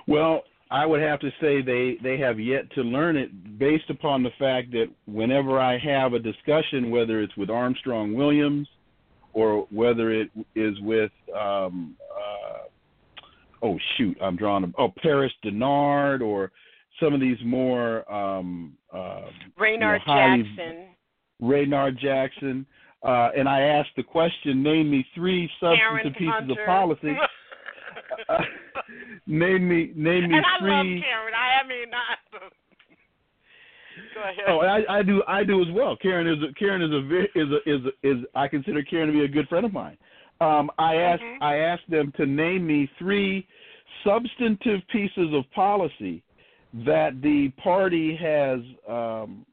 Speaker 15: Well, I would have to say they they have yet to learn it based upon the fact that whenever I have a discussion, whether it's with Armstrong Williams or whether it is with um, uh, oh shoot, I'm drawing a, oh Paris Dennard or some of these more um, uh,
Speaker 8: Raynard
Speaker 15: you know, highly,
Speaker 8: Jackson.
Speaker 15: Raynard Jackson. Uh, and I asked the question, name me three substantive
Speaker 8: Karen
Speaker 15: pieces
Speaker 8: Hunter.
Speaker 15: of policy. Uh, name me name me
Speaker 8: and I
Speaker 15: three
Speaker 8: love Karen. I, I mean, I, go ahead.
Speaker 15: Oh, I, I do. I do as well. Karen is a, Karen is a is a, is a, is I consider Karen to be a good friend of mine. Um, I asked
Speaker 8: Mhm.
Speaker 15: I asked them to name me three substantive pieces of policy that the party has um,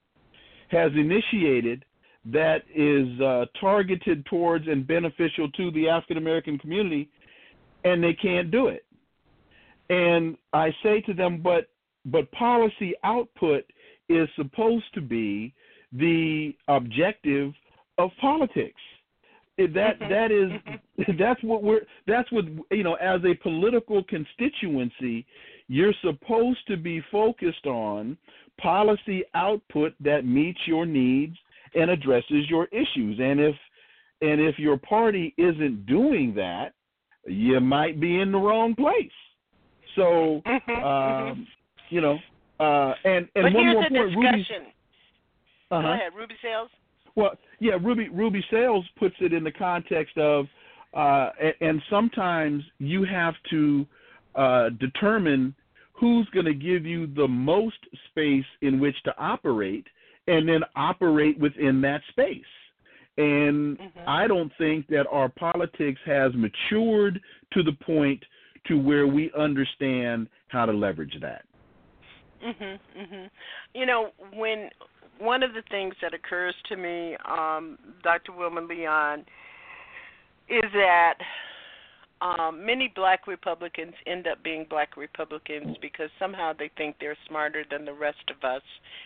Speaker 15: has initiated that is uh, targeted towards and beneficial to the African American community, and they can't do it. And I say to them, but but policy output is supposed to be the objective of politics. That that is that's what we're that's what you know as a political constituency you're supposed to be focused on policy output that meets your needs and addresses your issues and if and if your party isn't doing that you might be in the wrong place so um, you know uh, and and
Speaker 8: but
Speaker 15: one more point
Speaker 8: discussion.
Speaker 15: uh-huh.
Speaker 8: Go ahead, Ruby Sales.
Speaker 15: Well, yeah, Ruby Ruby Sales puts it in the context of, uh, and, and sometimes you have to uh, determine who's going to give you the most space in which to operate, and then operate within that space. And I don't think that our politics has matured to the point to where we understand how to leverage that.
Speaker 8: Mhm, mhm. You know, when one of the things that occurs to me, um, Dr. Wilmer Leon, is that um, many black Republicans end up being black Republicans because somehow they think they're smarter than the rest of us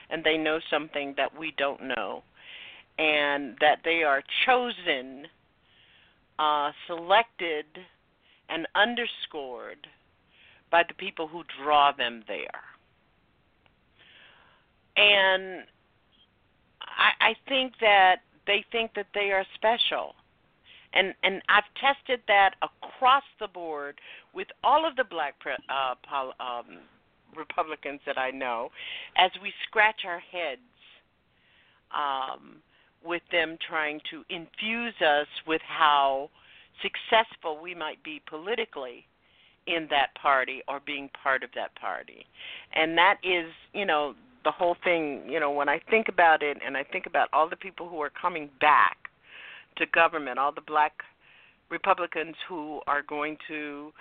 Speaker 8: and they know something that we don't know. And that they are chosen, uh, selected, and underscored by the people who draw them there. And I, I think that they think that they are special. And and I've tested that across the board with all of the black pre, uh, pol, um, Republicans that I know, as we scratch our heads um, with them trying to infuse us with how successful we might be politically in that party or being part of that party. And that is, you know, the whole thing, you know, when I think about it and I think about all the people who are coming back to government, all the black Republicans who are going to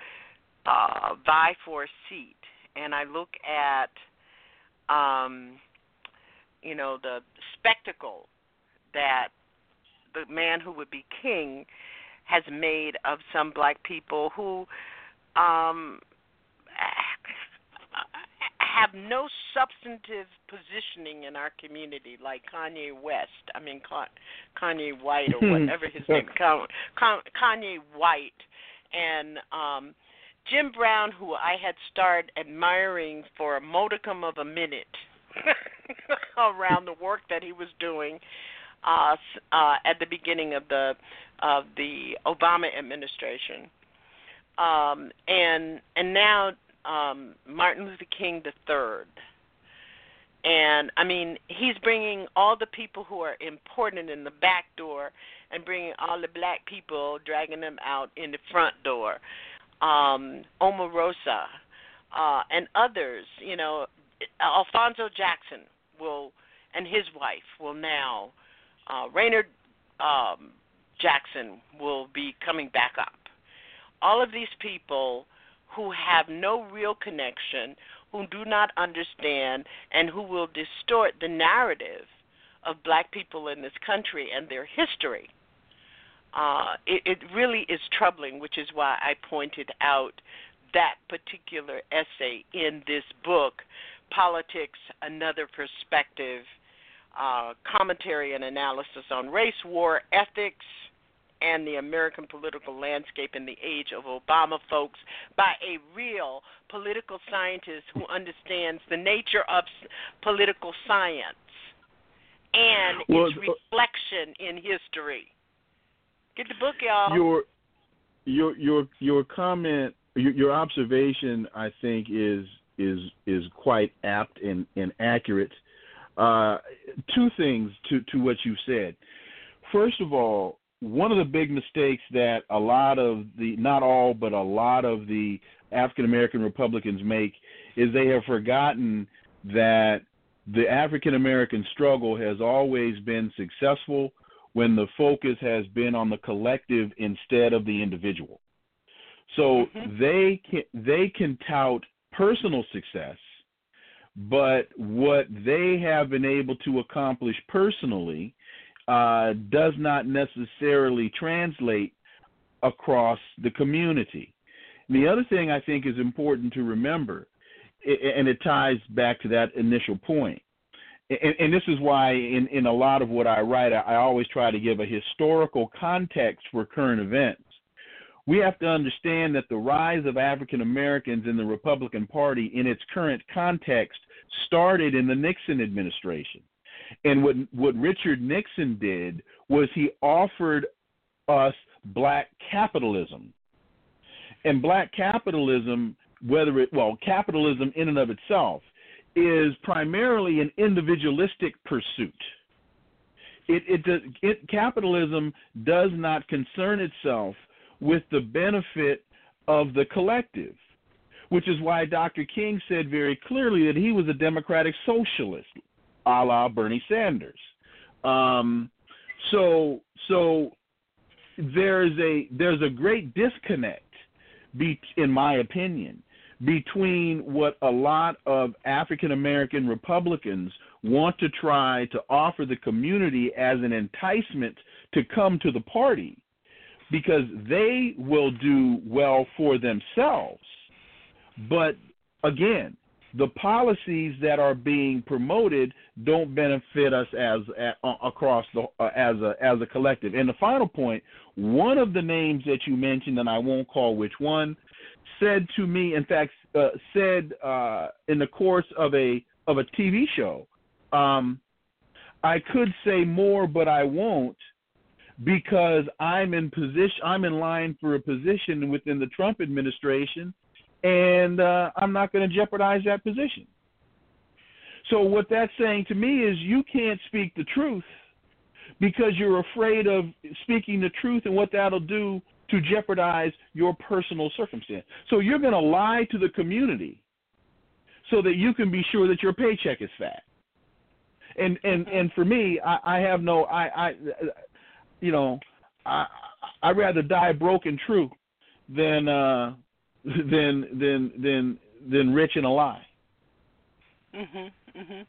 Speaker 8: uh vie for a seat. And I look at um you know the spectacle that the man who would be king has made of some black people who um have no substantive positioning in our community, like Kanye West. I mean, Kanye White or whatever his name, Kanye White, and um, Jim Brown, who I had started admiring for a modicum of a minute around the work that he was doing uh, uh, at the beginning of the of the Obama administration, um, and and now um, Martin Luther King the third. And I mean, he's bringing all the people who are important in the back door, and bringing all the black people, dragging them out in the front door. Um, Omarosa uh, and others, you know, Alphonso Jackson will, and his wife will now, uh, Raynard um, Jackson will be coming back up. All of these people who have no real connection, who do not understand, and who will distort the narrative of black people in this country and their history. Uh, it, it really is troubling, which is why I pointed out that particular essay in this book, Politics Another Perspective uh, Commentary and Analysis on Race, War, Ethics, and the American Political Landscape in the Age of Obama, folks, by a real political scientist who understands the nature of political science and
Speaker 15: well,
Speaker 8: its reflection in history. Get the book, y'all.
Speaker 15: Your your your your comment, your, your observation, I think is is is quite apt and, and accurate. Uh, two things to to what you said. First of all, one of the big mistakes that a lot of the not all but a lot of the African American Republicans make is they have forgotten that the African American struggle has always been successful when the focus has been on the collective instead of the individual. So mm-hmm. they can they can tout personal success, but what they have been able to accomplish personally uh, does not necessarily translate across the community. And the other thing I think is important to remember, and it ties back to that initial point, and, and this is why in, in a lot of what I write, I, I always try to give a historical context for current events. We have to understand that the rise of African Americans in the Republican Party in its current context started in the Nixon administration. And what what Richard Nixon did was he offered us black capitalism. And black capitalism, whether it well, capitalism in and of itself is primarily an individualistic pursuit. It, it, does, it capitalism does not concern itself with the benefit of the collective, which is why Dr. King said very clearly that he was a democratic socialist, a la Bernie Sanders. Um, so, so there's a there's a great disconnect, be, in my opinion, between what a lot of African American Republicans want to try to offer the community as an enticement to come to the party because they will do well for themselves. But again, the policies that are being promoted don't benefit us as across the uh, as a as a collective. And the final point, one of the names that you mentioned, and I won't call which one, said to me, in fact, uh, said uh, in the course of a of a TV show, um, I could say more, but I won't because I'm in position. I'm in line for a position within the Trump administration, and uh, I'm not going to jeopardize that position. So what that's saying to me is you can't speak the truth because you're afraid of speaking the truth and what that'll do to jeopardize your personal circumstance. So you're going to lie to the community so that you can be sure that your paycheck is fat. And and and for me, I, I have no I I you know I I'd rather die broke and true than uh than than than than rich in a lie.
Speaker 8: Mhm. Mhm.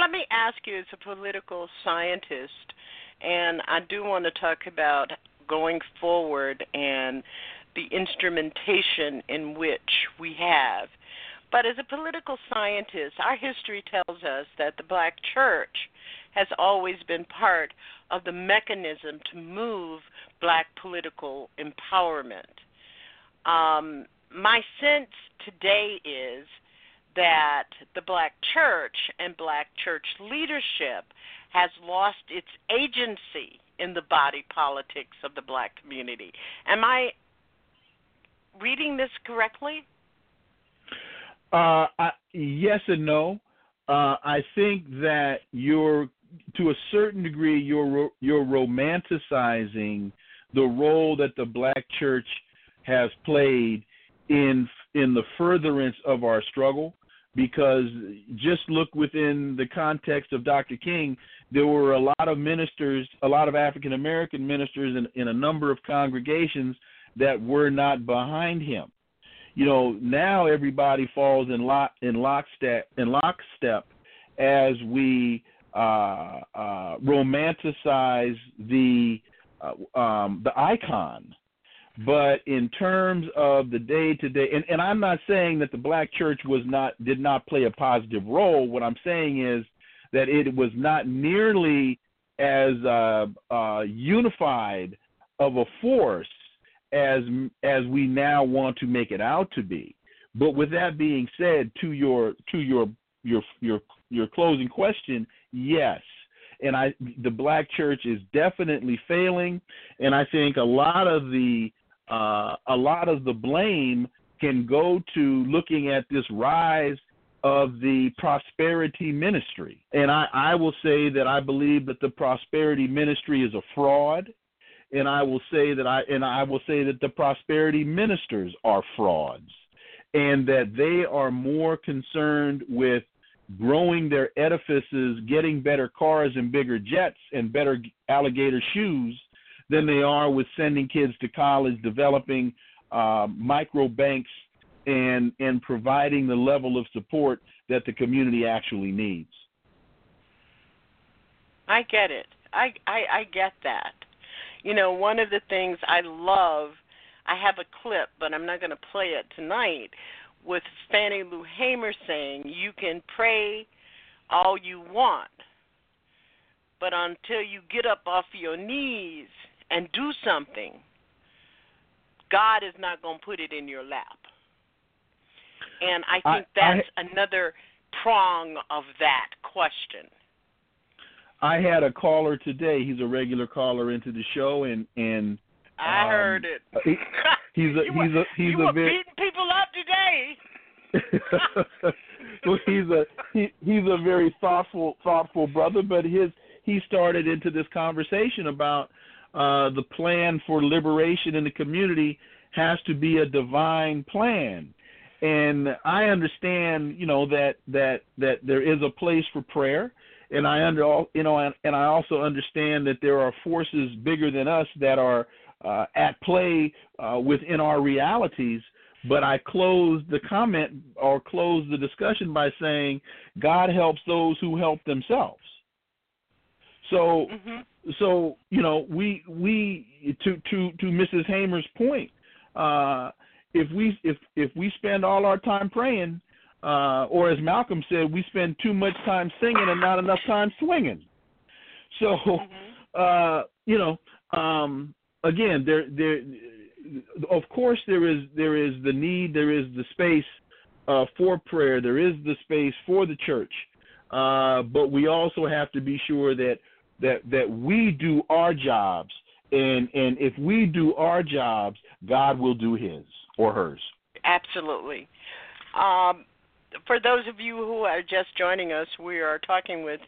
Speaker 8: Let me ask you as a political scientist and I do want to talk about going forward and the instrumentation in which we have. But as a political scientist, our history tells us that the black church has always been part of the mechanism to move black political empowerment. Um, my sense today is that the black church and black church leadership has lost its agency in the body politics of the black community. Am I reading this correctly?
Speaker 15: Uh, I, yes and no. Uh, I think that you're, to a certain degree, you're you're romanticizing the role that the black church has played in in the furtherance of our struggle. Because just look within the context of Dr. King, there were a lot of ministers, a lot of African American ministers in, in a number of congregations that were not behind him. You know, now everybody falls in lock in lockstep in lockstep as we uh, uh, romanticize the uh, um, the icon. But in terms of the day to day, and and I'm not saying that the black church was not did not play a positive role. What I'm saying is that it was not nearly as uh, uh, unified of a force as as we now want to make it out to be. But with that being said, to your to your your your your closing question, yes. And I the black church is definitely failing and I think a lot of the uh, a lot of the blame can go to looking at this rise of the prosperity ministry. And I, I will say that I believe that the prosperity ministry is a fraud. And I will say that I and I will say that the prosperity ministers are frauds and that they are more concerned with growing their edifices, getting better cars and bigger jets and better alligator shoes than they are with sending kids to college, developing uh, micro banks, and and providing the level of support that the community actually needs.
Speaker 8: I get it. I, I I get that. You know, one of the things I love, I have a clip, but I'm not going to play it tonight, with Fannie Lou Hamer saying, "You can pray all you want, but until you get up off your knees and do something, God is not going to put it in your lap." And I think
Speaker 15: I-
Speaker 8: that's another prong of that question.
Speaker 15: I had a caller today. He's a regular caller into the show, and and
Speaker 8: I
Speaker 15: um,
Speaker 8: heard it.
Speaker 15: he- he's a
Speaker 8: you
Speaker 15: he's a he's
Speaker 8: you
Speaker 15: a
Speaker 8: were
Speaker 15: very
Speaker 8: beating people up today.
Speaker 15: well, he's a he, he's a very thoughtful thoughtful brother, but his he started into this conversation about uh, the plan for liberation in the community has to be a divine plan, and I understand you know that that that there is a place for prayer, and I under you know and, and I also understand that there are forces bigger than us that are uh, at play uh, within our realities. But I closed the comment or closed the discussion by saying God helps those who help themselves. So so you know we we to to to Mrs. Hamer's point, uh, if we if if we spend all our time praying, uh, or as Malcolm said, we spend too much time singing and not enough time swinging. So uh, you know um, again there there of course there is there is the need there is the space uh, for prayer there is the space for the church uh, but we also have to be sure that that that we do our jobs and and if we do our jobs God will do his or hers
Speaker 8: Absolutely. Um, for those of you who are just joining us, we are talking with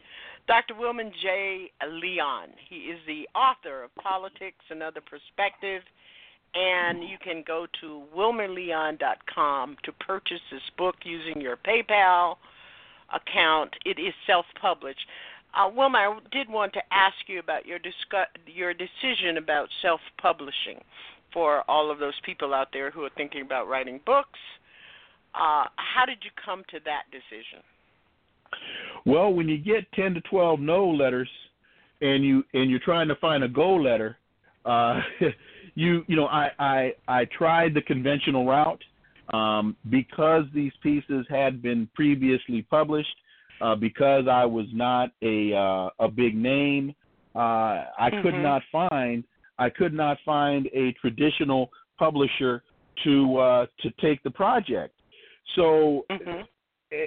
Speaker 8: Dr. Wilmer J. Leon. He is the author of Politics and Other Perspectives, and you can go to wilmerleon.com to purchase this book using your PayPal account. It is self-published. Uh, Wilmer, I did want to ask you about your discuss, your decision about self-publishing for all of those people out there who are thinking about writing books. Uh, how did you come to that decision?
Speaker 15: Well, when you get ten to twelve no letters, and you and you're trying to find a go letter, uh, you you know I I I tried the conventional route um, because these pieces had been previously published. Uh, because I was not a uh, a big name, uh, I could
Speaker 12: Mhm.
Speaker 15: not find I could not find a traditional publisher to uh, to take the project. So
Speaker 8: Mm-hmm.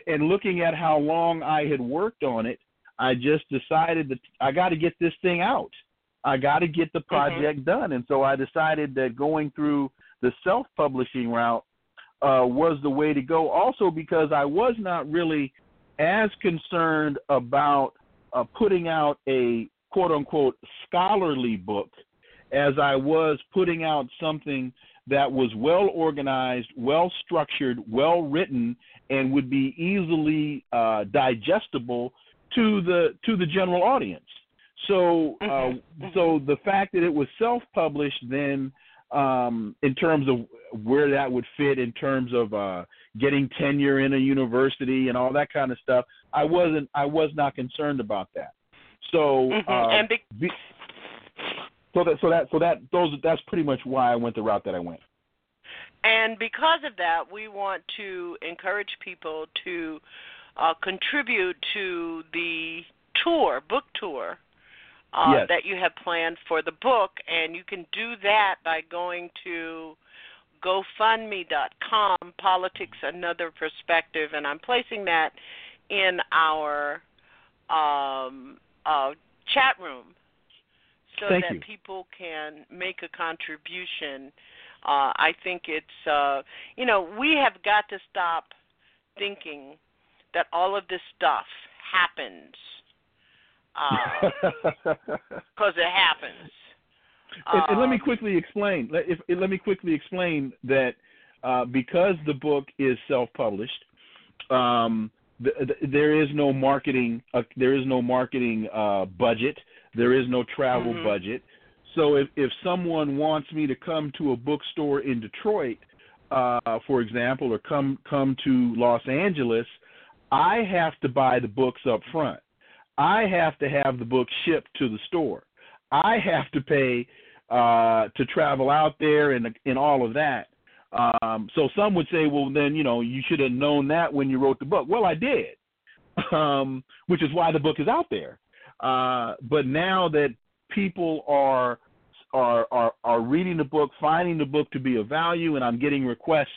Speaker 15: and looking at how long I had worked on it, I just decided that I got to get this thing out. I got to get the project done, and so I decided that going through the self-publishing route uh, was the way to go. Also, because I was not really as concerned about uh, putting out a quote-unquote scholarly book as I was putting out something that was well organized, well structured, well written, and would be easily uh, digestible to the to the general audience. So, uh, so the fact that it was self-published, then, um, in terms of where that would fit, in terms of uh, getting tenure in a university and all that kind of stuff, I wasn't, I was not concerned about that. So,
Speaker 8: Mhm.
Speaker 15: uh,
Speaker 8: And be-
Speaker 15: be- So that so that so that those that's pretty much why I went the route that I went.
Speaker 8: And because of that, we want to encourage people to uh, contribute to the tour, book tour, uh,
Speaker 15: Yes.
Speaker 8: that you have planned for the book. And you can do that by going to GoFundMe.com, Politics Another Perspective. And I'm placing that in our um, uh, chat room so
Speaker 15: Thank
Speaker 8: that
Speaker 15: you.
Speaker 8: people can make a contribution. Uh, I think it's, uh, you know, we have got to stop thinking that all of this stuff happens because it happens.
Speaker 15: And, and let me
Speaker 8: Um,
Speaker 15: quickly explain. Let, if, let me quickly explain that uh, because the book is self-published, um, th- th- there is no marketing. Uh, there is no marketing uh, budget. There is no travel
Speaker 12: Mhm.
Speaker 15: budget. So if if someone wants me to come to a bookstore in Detroit, uh, for example, or come come to Los Angeles, I have to buy the books up front. I have to have the book shipped to the store. I have to pay uh, to travel out there and and all of that. Um, so some would say, well, then you know you should have known that when you wrote the book. Well, I did, um, which is why the book is out there. Uh, but now that people are are are are reading the book, finding the book to be of value, and I'm getting requests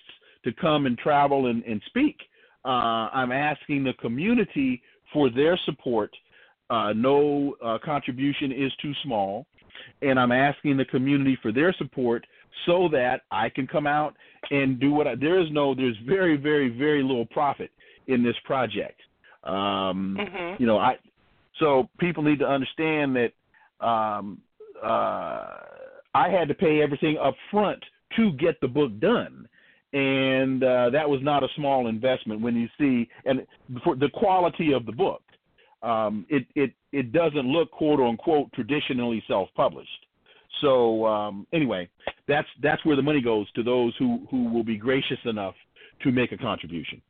Speaker 15: to come and travel and, and speak. Uh, I'm asking the community for their support. Uh, no uh, contribution is too small, and I'm asking the community for their support so that I can come out and do what I. There is no. There's very very very little profit in this project. Um,
Speaker 8: Mhm.
Speaker 15: You know, I. So people need to understand that um, uh, I had to pay everything up front to get the book done, and uh, that was not a small investment. When you see and for the quality of the book, um, it it it doesn't look quote unquote traditionally self-published. So um, anyway, that's that's where the money goes to those who who will be gracious enough to make a contribution.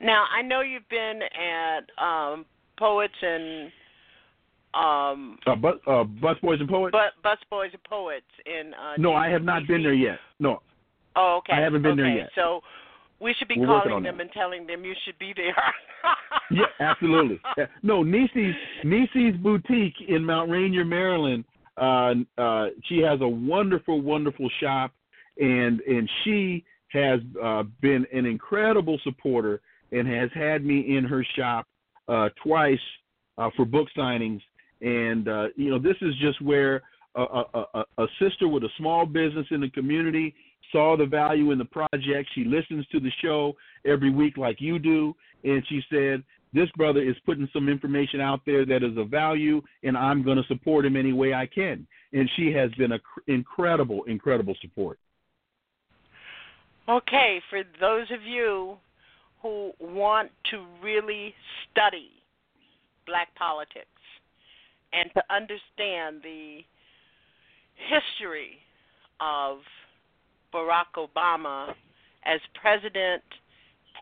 Speaker 8: Now, I know you've been at um, Poets and um,
Speaker 15: Uh, but uh, Busboys and Poets.
Speaker 8: but Bus Boys and Poets in. Uh,
Speaker 15: no, I have not been there yet. No,
Speaker 8: Oh, okay.
Speaker 15: I haven't been there
Speaker 8: okay.
Speaker 15: yet.
Speaker 8: So we should be
Speaker 15: We're
Speaker 8: calling them
Speaker 15: that.
Speaker 8: and telling them you should be there.
Speaker 15: yeah, absolutely. No, Nisi's Nisi's boutique in Mount Rainier, Maryland. Uh, uh, she has a wonderful, wonderful shop, and and she has uh, been an incredible supporter and has had me in her shop uh, twice uh, for book signings. And uh, you know, this is just where a, a, a, a sister with a small business in the community saw the value in the project. She listens to the show every week, like you do, and she said, "This brother is putting some information out there that is of value, and I'm going to support him any way I can." And she has been a cr- incredible, incredible support.
Speaker 8: okay, for those of you who want to really study black politics and to understand the history of Barack Obama as president,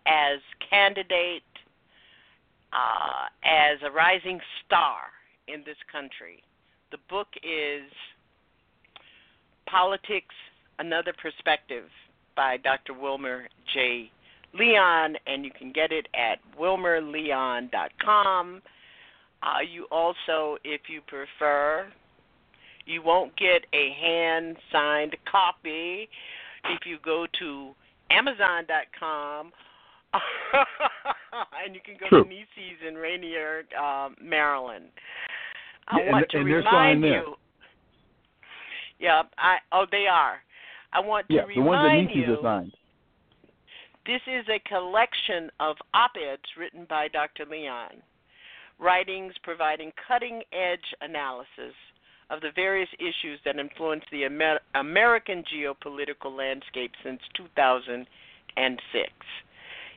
Speaker 8: as candidate, uh, as a rising star in this country. The book is Politics Another Perspective by Dr. Wilmer J. Leon, and you can get it at wilmerleon.com. Uh, you also, if you prefer, you won't get a hand signed copy if you go to Amazon.com. and you can go
Speaker 15: True.
Speaker 8: to Nisi's in Rainier, um, Maryland. I
Speaker 15: Yeah, and-
Speaker 8: want to
Speaker 15: and
Speaker 8: remind you. Yeah, I oh they are. I want to
Speaker 15: Yeah, the ones that
Speaker 8: remind
Speaker 15: Nisi's
Speaker 8: you
Speaker 15: are signed.
Speaker 8: this is a collection of op-eds written by Dr. Leon, writings providing cutting-edge analysis of the various issues that influence the Amer- American geopolitical landscape since 2006.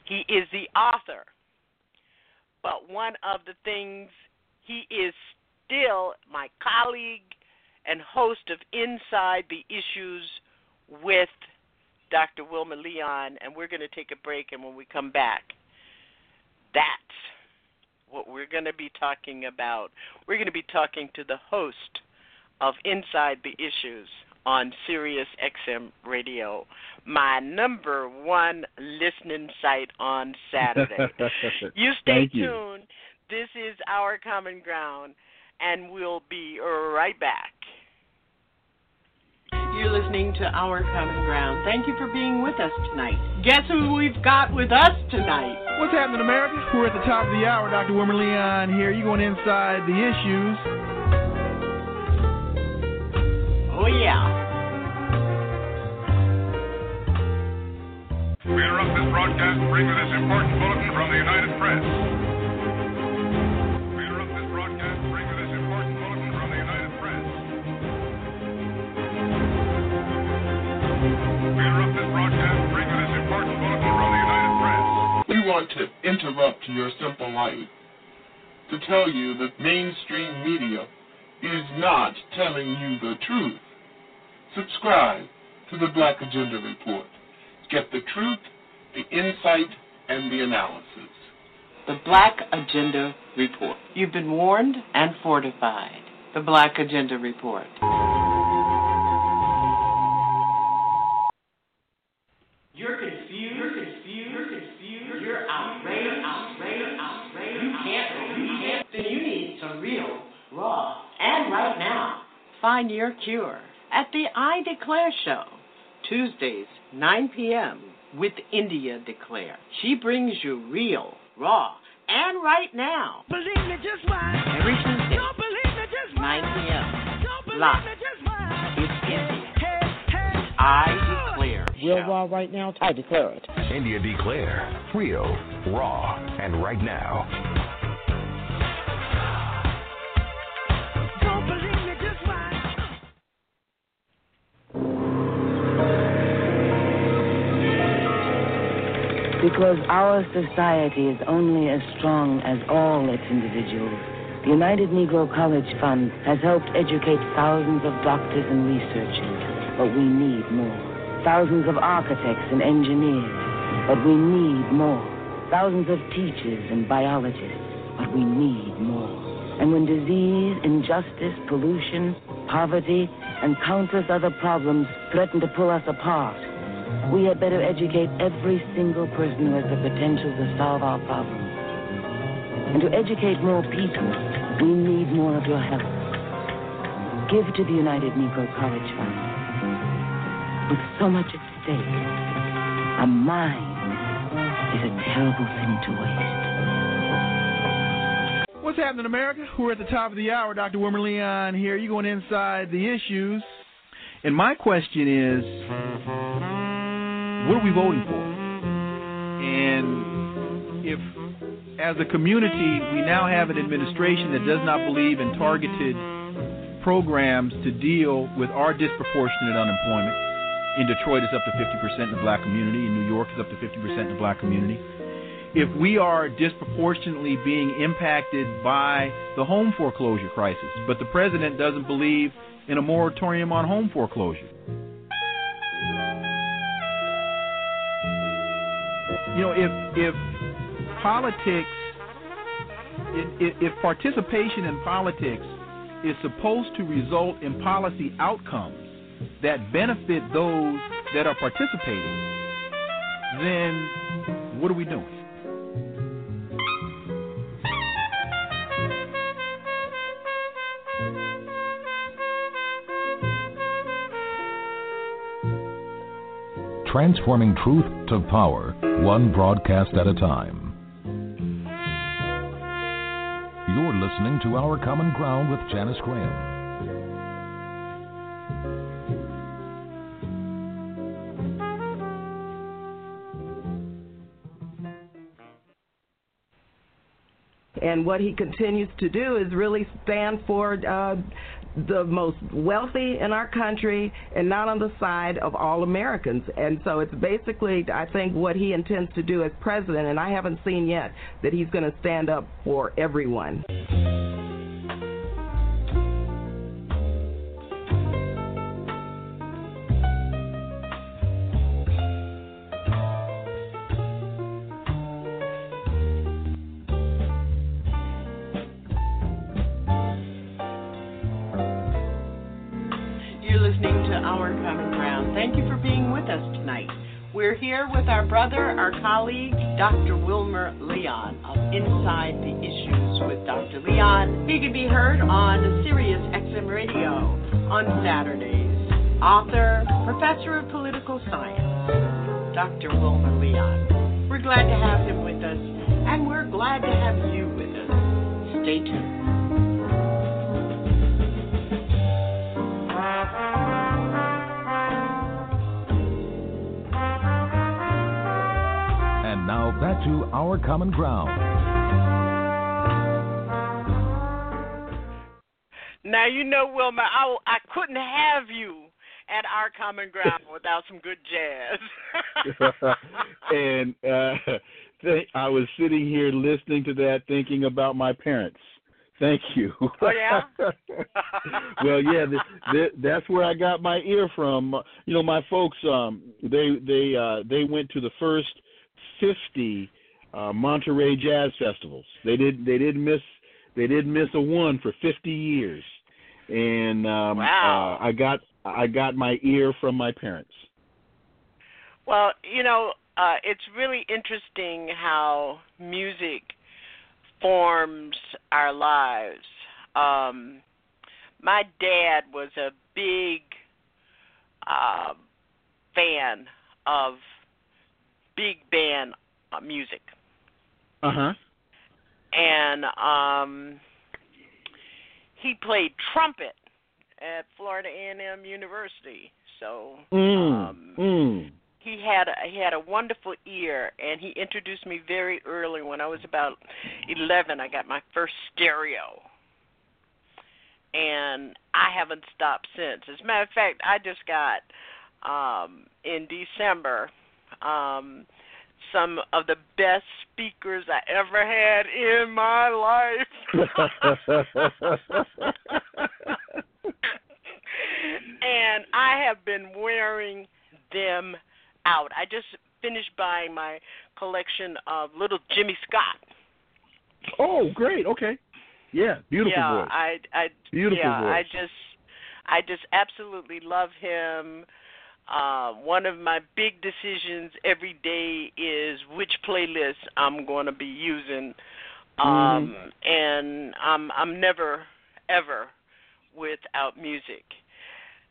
Speaker 8: He is the author, but one of the things he is still my colleague and host of Inside the Issues with Dr. Wilmer Leon, and we're going to take a break. And when we come back, that's what we're going to be talking about. We're going to be talking to the host of Inside the Issues on Sirius XM Radio, my number one listening site on Saturday. you stay
Speaker 15: Thank you.
Speaker 8: tuned. This is Our Common Ground, and we'll be right back.
Speaker 9: You're listening to Our Common Ground. Thank you for being with us tonight. Guess who we've got with us tonight?
Speaker 10: What's happening, America? We're at the top of the hour. Dr. Wilmer Leon here. You're going inside the issues.
Speaker 9: Oh, yeah.
Speaker 12: We interrupt this broadcast to bring you this important bulletin from the United Press. To interrupt
Speaker 16: your simple life to tell you that mainstream media is not telling you the truth. Subscribe to the Black Agenda Report. Get the truth, the insight, and the analysis.
Speaker 9: The Black Agenda Report. You've been warned and fortified. The Black Agenda Report. You're confused. You're confused. You're confused. You're outraged. Outraged. Outraged. You can't. You can't. Then you need some real, raw, and right now. Find your cure at the I Declare Show, Tuesdays, 9 p.m. with India Declare. She brings you real, raw, and right now.
Speaker 11: Believe me, just why.
Speaker 9: Every Tuesday,
Speaker 11: Don't believe me, just why.
Speaker 9: 9 p.m.
Speaker 11: Don't believe
Speaker 9: Live.
Speaker 11: me, just why.
Speaker 9: It's India.
Speaker 11: Hey, hey.
Speaker 9: I Declare.
Speaker 17: Real raw right now. I declare it.
Speaker 13: India Declare. Real, raw, and right now.
Speaker 17: Because our society is only as strong as all its individuals. The United Negro College Fund has helped educate thousands of doctors and researchers, but we need more. Thousands of architects and engineers, but we need more. Thousands of teachers and biologists, but we need more. And when disease, injustice, pollution, poverty, and countless other problems threaten to pull us apart, we had better educate every single person who has the potential to solve our problems. And to educate more people, we need more of your help. Give to the United Negro College Fund. With so much at stake, a mind is a terrible thing to waste.
Speaker 10: What's happening, America? We're at the top of the hour. Dr. Wilmer Leon here. You're going inside the issues. And my question is what are we voting for? And if, as a community, we now have an administration that does not believe in targeted programs to deal with our disproportionate unemployment, in Detroit it's up to 50% in the black community, in New York it's up to 50% in the black community. If we are disproportionately being impacted by the home foreclosure crisis, but the president doesn't believe in a moratorium on home foreclosure. You know, if if politics, if, if participation in politics is supposed to result in policy outcomes that benefit those that are participating, then what are we doing?
Speaker 6: Transforming truth to power, one broadcast at a time. You're listening to Our Common Ground with Janice Graham.
Speaker 14: And what he continues to do is really stand for uh, the most wealthy in our country and not on the side of all Americans. And so it's basically, I think, what he intends to do as president. And I haven't seen yet that he's going to stand up for everyone.
Speaker 9: Here with our brother, our colleague, Dr. Wilmer Leon of Inside the Issues with Dr. Leon. He can be heard on Sirius XM Radio on Saturdays. Author, professor of political science, Dr. Wilmer Leon. We're glad to have him with us, and we're glad to have you with us. Stay tuned.
Speaker 6: To Our Common Ground.
Speaker 8: Now you know, Wilmer, I, I couldn't have you at our common ground without some good jazz.
Speaker 15: and uh, th- I was sitting here listening to that, thinking about my parents. Thank you.
Speaker 8: Oh yeah.
Speaker 15: well, yeah, th- th- that's where I got my ear from. You know, my folks, um, they they uh, they went to the first fifty uh, Monterey Jazz Festivals. They did they didn't miss they didn't miss a one for fifty years, and um,
Speaker 8: Wow.
Speaker 15: uh, I got I got my ear from my parents.
Speaker 8: Well, you know, uh, it's really interesting how music forms our lives. Um, my dad was a big uh, fan of big band uh, music,
Speaker 15: Uh huh.
Speaker 8: and um, he played trumpet at Florida A&M University. So
Speaker 15: Mm.
Speaker 8: um,
Speaker 15: mm.
Speaker 8: he had a, he had a wonderful ear, and he introduced me very early. When I was about eleven, I got my first stereo, and I haven't stopped since. As a matter of fact, I just got um, in December um, some of the best speakers I ever had in my life. and I have been wearing them out. I just finished buying my collection of little Jimmy Scott.
Speaker 15: Oh, great. Okay. Yeah, beautiful
Speaker 8: yeah,
Speaker 15: voice.
Speaker 8: I I
Speaker 15: Beautiful
Speaker 8: yeah, I just I just absolutely love him. Uh, one of my big decisions every day is which playlist I'm going to be using, um, and I'm I'm never ever without music.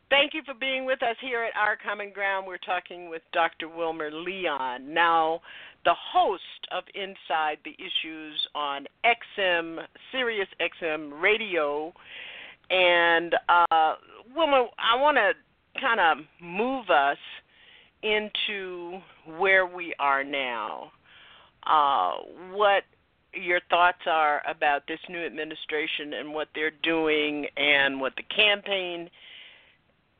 Speaker 8: Thank you for being with us here at Our Common Ground. We're talking with Dr. Wilmer Leon, now the host of Inside the Issues on XM, Sirius XM Radio. And uh, Wilmer, I want to kind of move us into where we are now. Uh, what your thoughts are about this new administration and what they're doing and what the campaign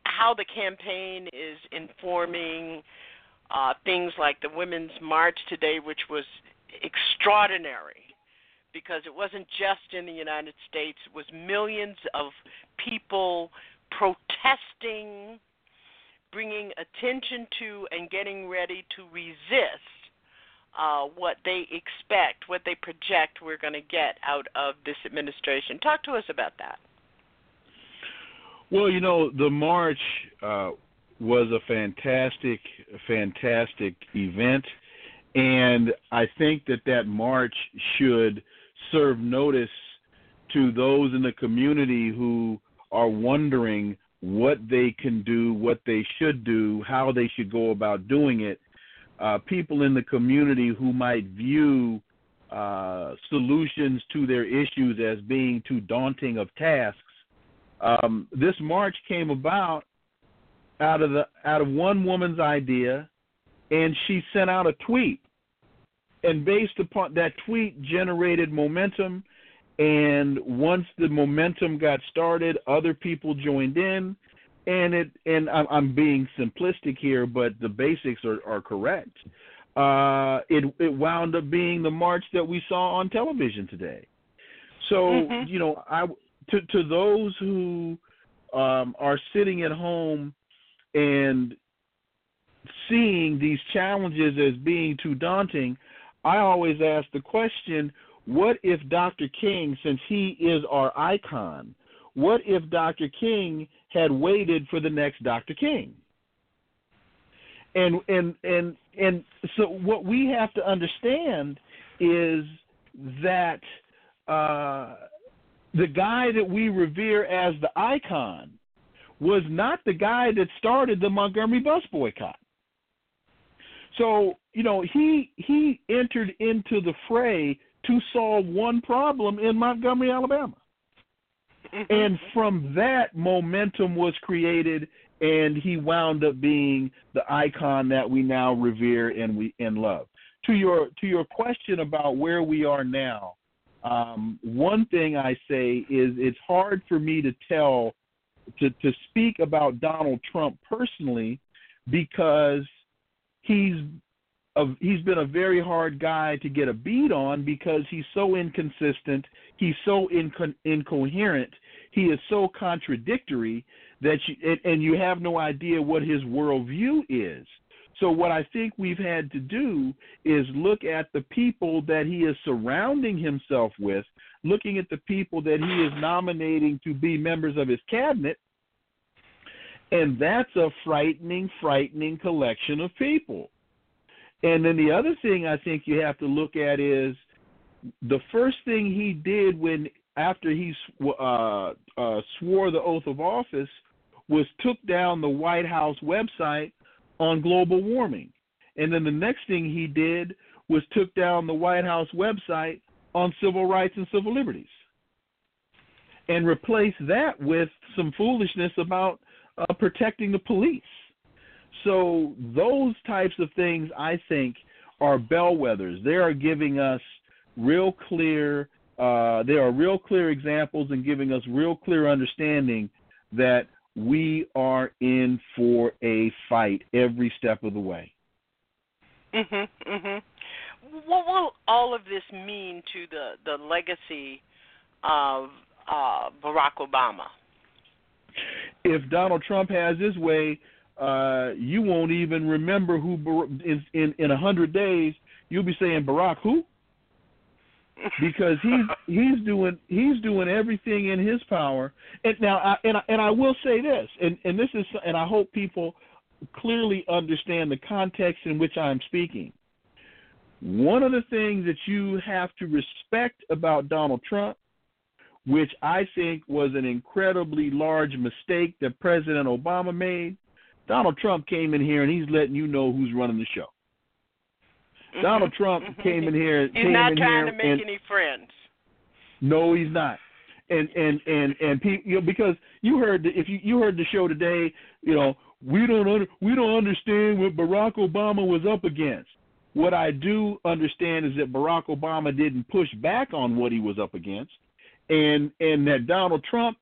Speaker 8: how the campaign is informing uh, things like the Women's March today, which was extraordinary because it wasn't just in the United States, it was millions of people protesting, bringing attention to, and getting ready to resist uh, what they expect, what they project we're going to get out of this administration. Talk to us about that.
Speaker 15: Well, you know, the march uh, was a fantastic, fantastic event, and I think that that march should serve notice to those in the community who are wondering what they can do, what they should do, how they should go about doing it. Uh, people in the community who might view uh, solutions to their issues as being too daunting of tasks um, this march came about out of the out of one woman's idea, and she sent out a tweet, and based upon that tweet generated momentum, and once the momentum got started, other people joined in, and it and I'm, I'm being simplistic here, but the basics are, are correct. Uh, it it wound up being the march that we saw on television today. So
Speaker 8: Mhm.
Speaker 15: you know, I to to those who um, are sitting at home and seeing these challenges as being too daunting, I always ask the question: What if Dr. King, since he is our icon, what if Dr. King had waited for the next Dr. King? And and and and so what we have to understand is that uh, the guy that we revere as the icon was not the guy that started the Montgomery bus boycott. So you know he he entered into the fray to solve one problem in Montgomery, Alabama.
Speaker 8: Mm-hmm.
Speaker 15: And from that, momentum was created, and he wound up being the icon that we now revere and we and love. To your to your question about where we are now, um, one thing I say is it's hard for me to tell to to speak about Donald Trump personally because he's a, he's been a very hard guy to get a beat on because he's so inconsistent, he's so inco- incoherent, he is so contradictory that you and, and you have no idea what his worldview is. So what I think we've had to do is look at the people that he is surrounding himself with, looking at the people that he is nominating to be members of his cabinet, and that's a frightening, frightening collection of people. And then the other thing I think you have to look at is the first thing he did when after he uh, uh, swore the oath of office was took down the White House website on global warming. And then the next thing he did was took down the White House website on civil rights and civil liberties and replaced that with some foolishness about uh, protecting the police. So those types of things, I think, are bellwethers. They are giving us real clear. Uh, they are real clear examples and giving us real clear understanding that we are in for a fight every step of the way.
Speaker 8: Mhm. Mhm. What will all of this mean to the the legacy of uh, Barack Obama?
Speaker 15: If Donald Trump has his way, uh, you won't even remember who in in in a hundred days. You'll be saying Barack who? because he's he's doing he's doing everything in his power. And now, I, and I, and I will say this, and and this is, and I hope people clearly understand the context in which I'm speaking. One of the things that you have to respect about Donald Trump, which I think was an incredibly large mistake that President Obama made, Donald Trump came in here and he's letting you know who's running the show. Donald Trump came in here.
Speaker 8: He's
Speaker 15: came
Speaker 8: not
Speaker 15: in
Speaker 8: trying
Speaker 15: here
Speaker 8: to make
Speaker 15: and,
Speaker 8: any friends.
Speaker 15: No, he's not. And and and and people, you know, because you heard the, if you you heard the show today, you know, we don't under, we don't understand what Barack Obama was up against. What I do understand is that Barack Obama didn't push back on what he was up against, and and that Donald Trump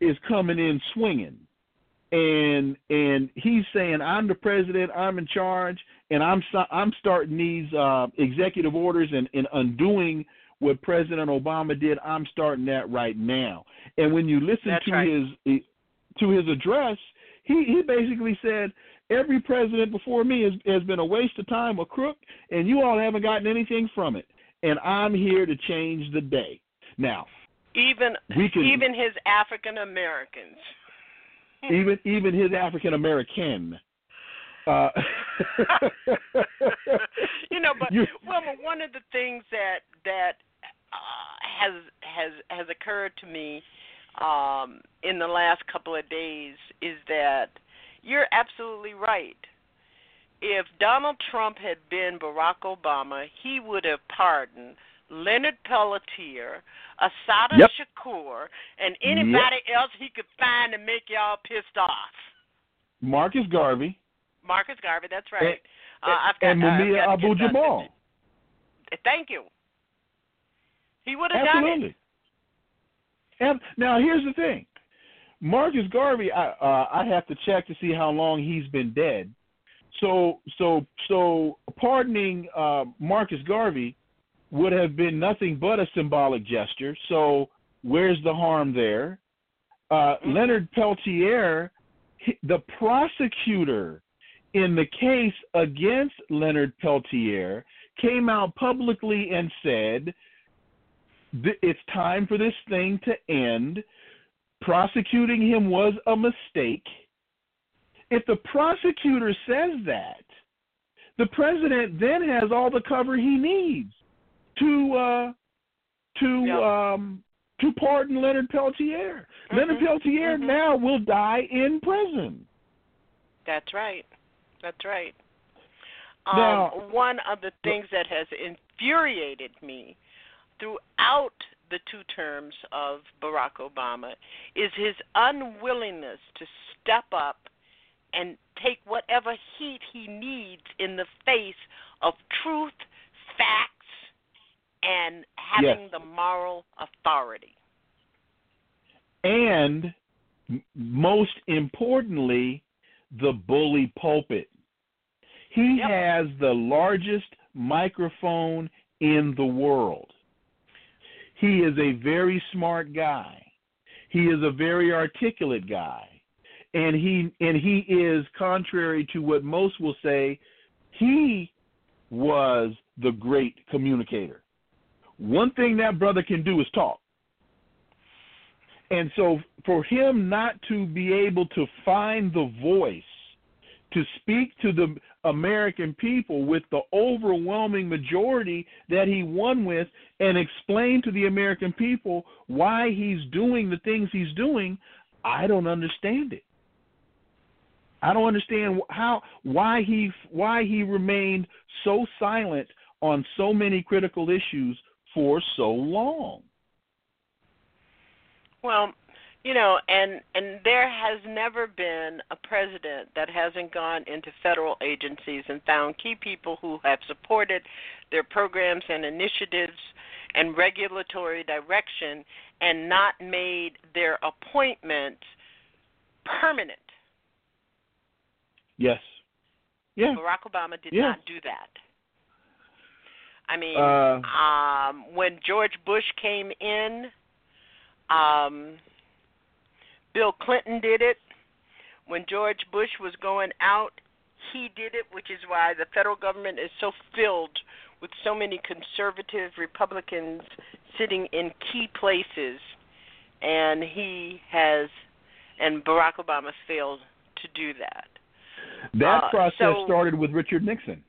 Speaker 15: is coming in swinging and and he's saying I'm the president, I'm in charge, and I'm I'm starting these uh, executive orders and, and undoing what President Obama did. I'm starting that right now. And when you listen
Speaker 8: That's
Speaker 15: to
Speaker 8: right.
Speaker 15: his to his address, he he basically said every president before me has has been a waste of time, a crook, and you all haven't gotten anything from it. And I'm here to change the day. Now,
Speaker 8: Even
Speaker 15: can-
Speaker 8: even his African Americans.
Speaker 15: Even even his African American. Uh,
Speaker 8: you know, but
Speaker 15: You-
Speaker 8: Wilmer, one of the things that that uh, has has has occurred to me um, in the last couple of days is that you're absolutely right. If Donald Trump had been Barack Obama, he would have pardoned Leonard Peltier, Assata
Speaker 15: Yep.
Speaker 8: Shakur, and anybody else he could find to make y'all pissed off.
Speaker 15: Marcus Garvey
Speaker 8: Marcus Garvey, that's right. uh, I've got,
Speaker 15: and
Speaker 8: uh, I've
Speaker 15: Mumia
Speaker 8: got
Speaker 15: Abu Jamal.
Speaker 8: Thank you. He would have done it.
Speaker 15: And now here's the thing, Marcus Garvey. I uh, I have to check to see how long he's been dead. So so so pardoning uh, Marcus Garvey would have been nothing but a symbolic gesture. So where's the harm there? Uh, Leonard Peltier, he- the prosecutor in the case against Leonard Peltier, came out publicly and said it's time for this thing to end. Prosecuting him was a mistake. if the prosecutor says that, the president then has all the cover he needs to uh, to um, to pardon Leonard Peltier. Leonard Peltier now will die in prison.
Speaker 8: That's right. That's right.
Speaker 15: Now-
Speaker 8: um, one of the things that has infuriated me throughout the two terms of Barack Obama is his unwillingness to step up and take whatever heat he needs in the face of truth, facts, and having
Speaker 15: Yes.
Speaker 8: the moral authority.
Speaker 15: and most importantly, the bully pulpit. He has the largest microphone in the world. He is a very smart guy. He is a very articulate guy. And he and he is contrary to what most will say, he was the great communicator. One thing that brother can do is talk. And so for him not to be able to find the voice to speak to the American people with the overwhelming majority that he won with and explain to the American people why he's doing the things he's doing, I don't understand it. I don't understand how why he why he remained so silent on so many critical issues for so long.
Speaker 8: Well, you know, and and there has never been a president that hasn't gone into federal agencies and found key people who have supported their programs and initiatives and regulatory direction and not made their appointment permanent.
Speaker 15: Yes. Yeah.
Speaker 8: Barack Obama did not do that. I mean,
Speaker 15: Uh,
Speaker 8: um, when George Bush came in, um, Bill Clinton did it. When George Bush was going out, he did it, which is why the federal government is so filled with so many conservative Republicans sitting in key places. And he has, and Barack Obama failed to do that.
Speaker 15: That
Speaker 8: Uh,
Speaker 15: process
Speaker 8: so-
Speaker 15: started with Richard Nixon.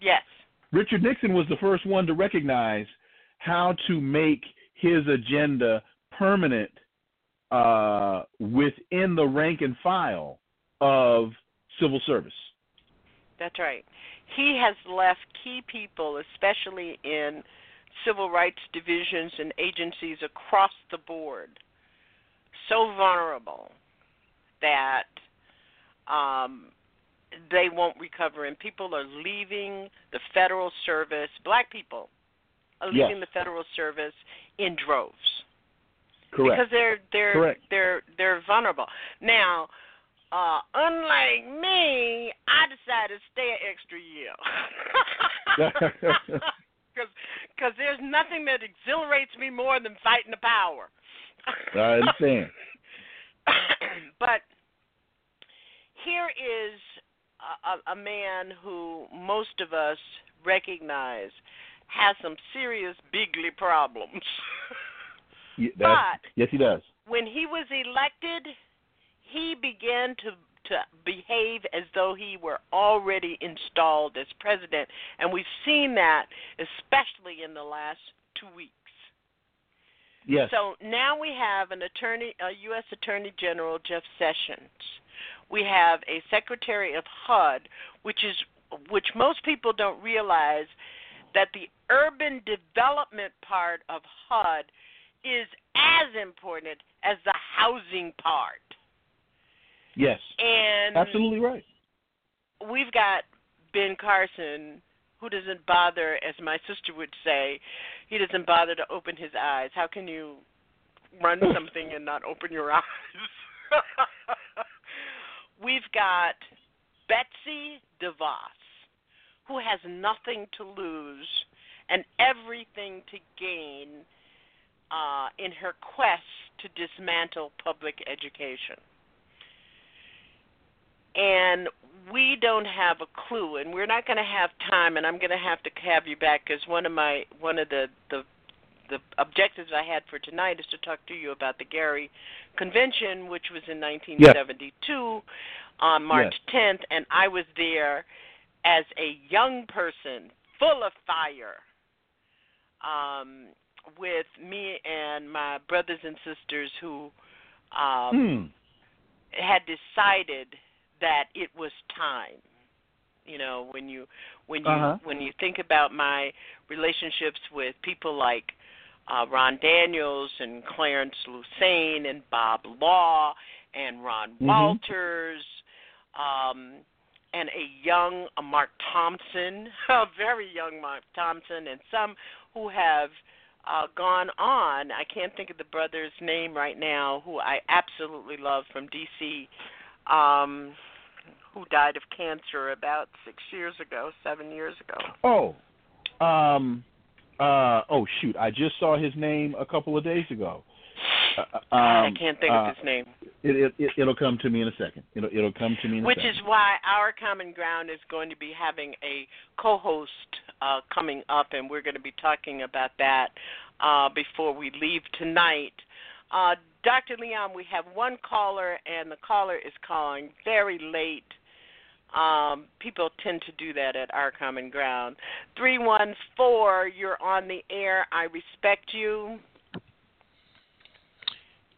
Speaker 8: Yes.
Speaker 15: Richard Nixon was the first one to recognize how to make his agenda permanent uh, within the rank and file of civil service.
Speaker 8: That's right. He has left key people, especially in civil rights divisions and agencies across the board, so vulnerable that um, they won't recover. And people are leaving the federal service, black people are leaving
Speaker 15: Yes.
Speaker 8: the federal service in droves
Speaker 15: Correct.
Speaker 8: because they're they're
Speaker 15: Correct.
Speaker 8: they're they're vulnerable. Now, uh, unlike me, I decided to stay an extra year because there's nothing that exhilarates me more than fighting the power.
Speaker 15: I understand.
Speaker 8: but here is a, a, a man who most of us recognize has some serious bigly problems.
Speaker 15: Ye- that- yes, he does.
Speaker 8: when he was elected, he began to to behave as though he were already installed as president, and we've seen that especially in the last two weeks.
Speaker 15: Yes.
Speaker 8: So now we have an attorney, a U.S. Attorney General Jeff Sessions. We have a Secretary of HUD, which is which most people don't realize that the urban development part of HUD is as important as the housing part.
Speaker 15: Yes.
Speaker 8: And
Speaker 15: Absolutely right.
Speaker 8: we've got Ben Carson who doesn't bother, as my sister would say, he doesn't bother to open his eyes. How can you run something and not open your eyes? we've got Betsy DeVos, who has nothing to lose and everything to gain uh, in her quest to dismantle public education. And we don't have a clue and we're not going to have time and i'm going to have to have you back because one of my one of the the the objectives i had for tonight is to talk to you about the gary convention which was in 1972 on March
Speaker 10: Yes.
Speaker 8: 10th, and I was there as a young person, full of fire, um, with me and my brothers and sisters who um,
Speaker 10: Hmm.
Speaker 8: had decided that it was time. You know, when you when you
Speaker 10: Uh-huh.
Speaker 8: when you think about my relationships with people like uh, Ron Daniels and Clarence Lusane and Bob Law and Ron
Speaker 10: Mhm.
Speaker 8: Walters, um, and a young uh, Mark Thompson, a very young Mark Thompson, and some who have uh, gone on. I can't think of the brother's name right now, who I absolutely love from D.C., um, who died of cancer about six years ago, seven years ago.
Speaker 15: Oh, um, uh, oh shoot! I just saw his name a couple of days ago. Uh,
Speaker 8: I
Speaker 15: um,
Speaker 8: can't think
Speaker 15: uh,
Speaker 8: of his name.
Speaker 15: It, it, it, it'll come to me in a second. It'll, it'll come to me in a
Speaker 8: Which
Speaker 15: second.
Speaker 8: is why our common ground is going to be having a co-host uh, coming up, and we're going to be talking about that uh, before we leave tonight. Uh, Dr. Leon, we have one caller, and the caller is calling very late. Um, people tend to do that at our common ground. Three one four, you're on the air. I respect you.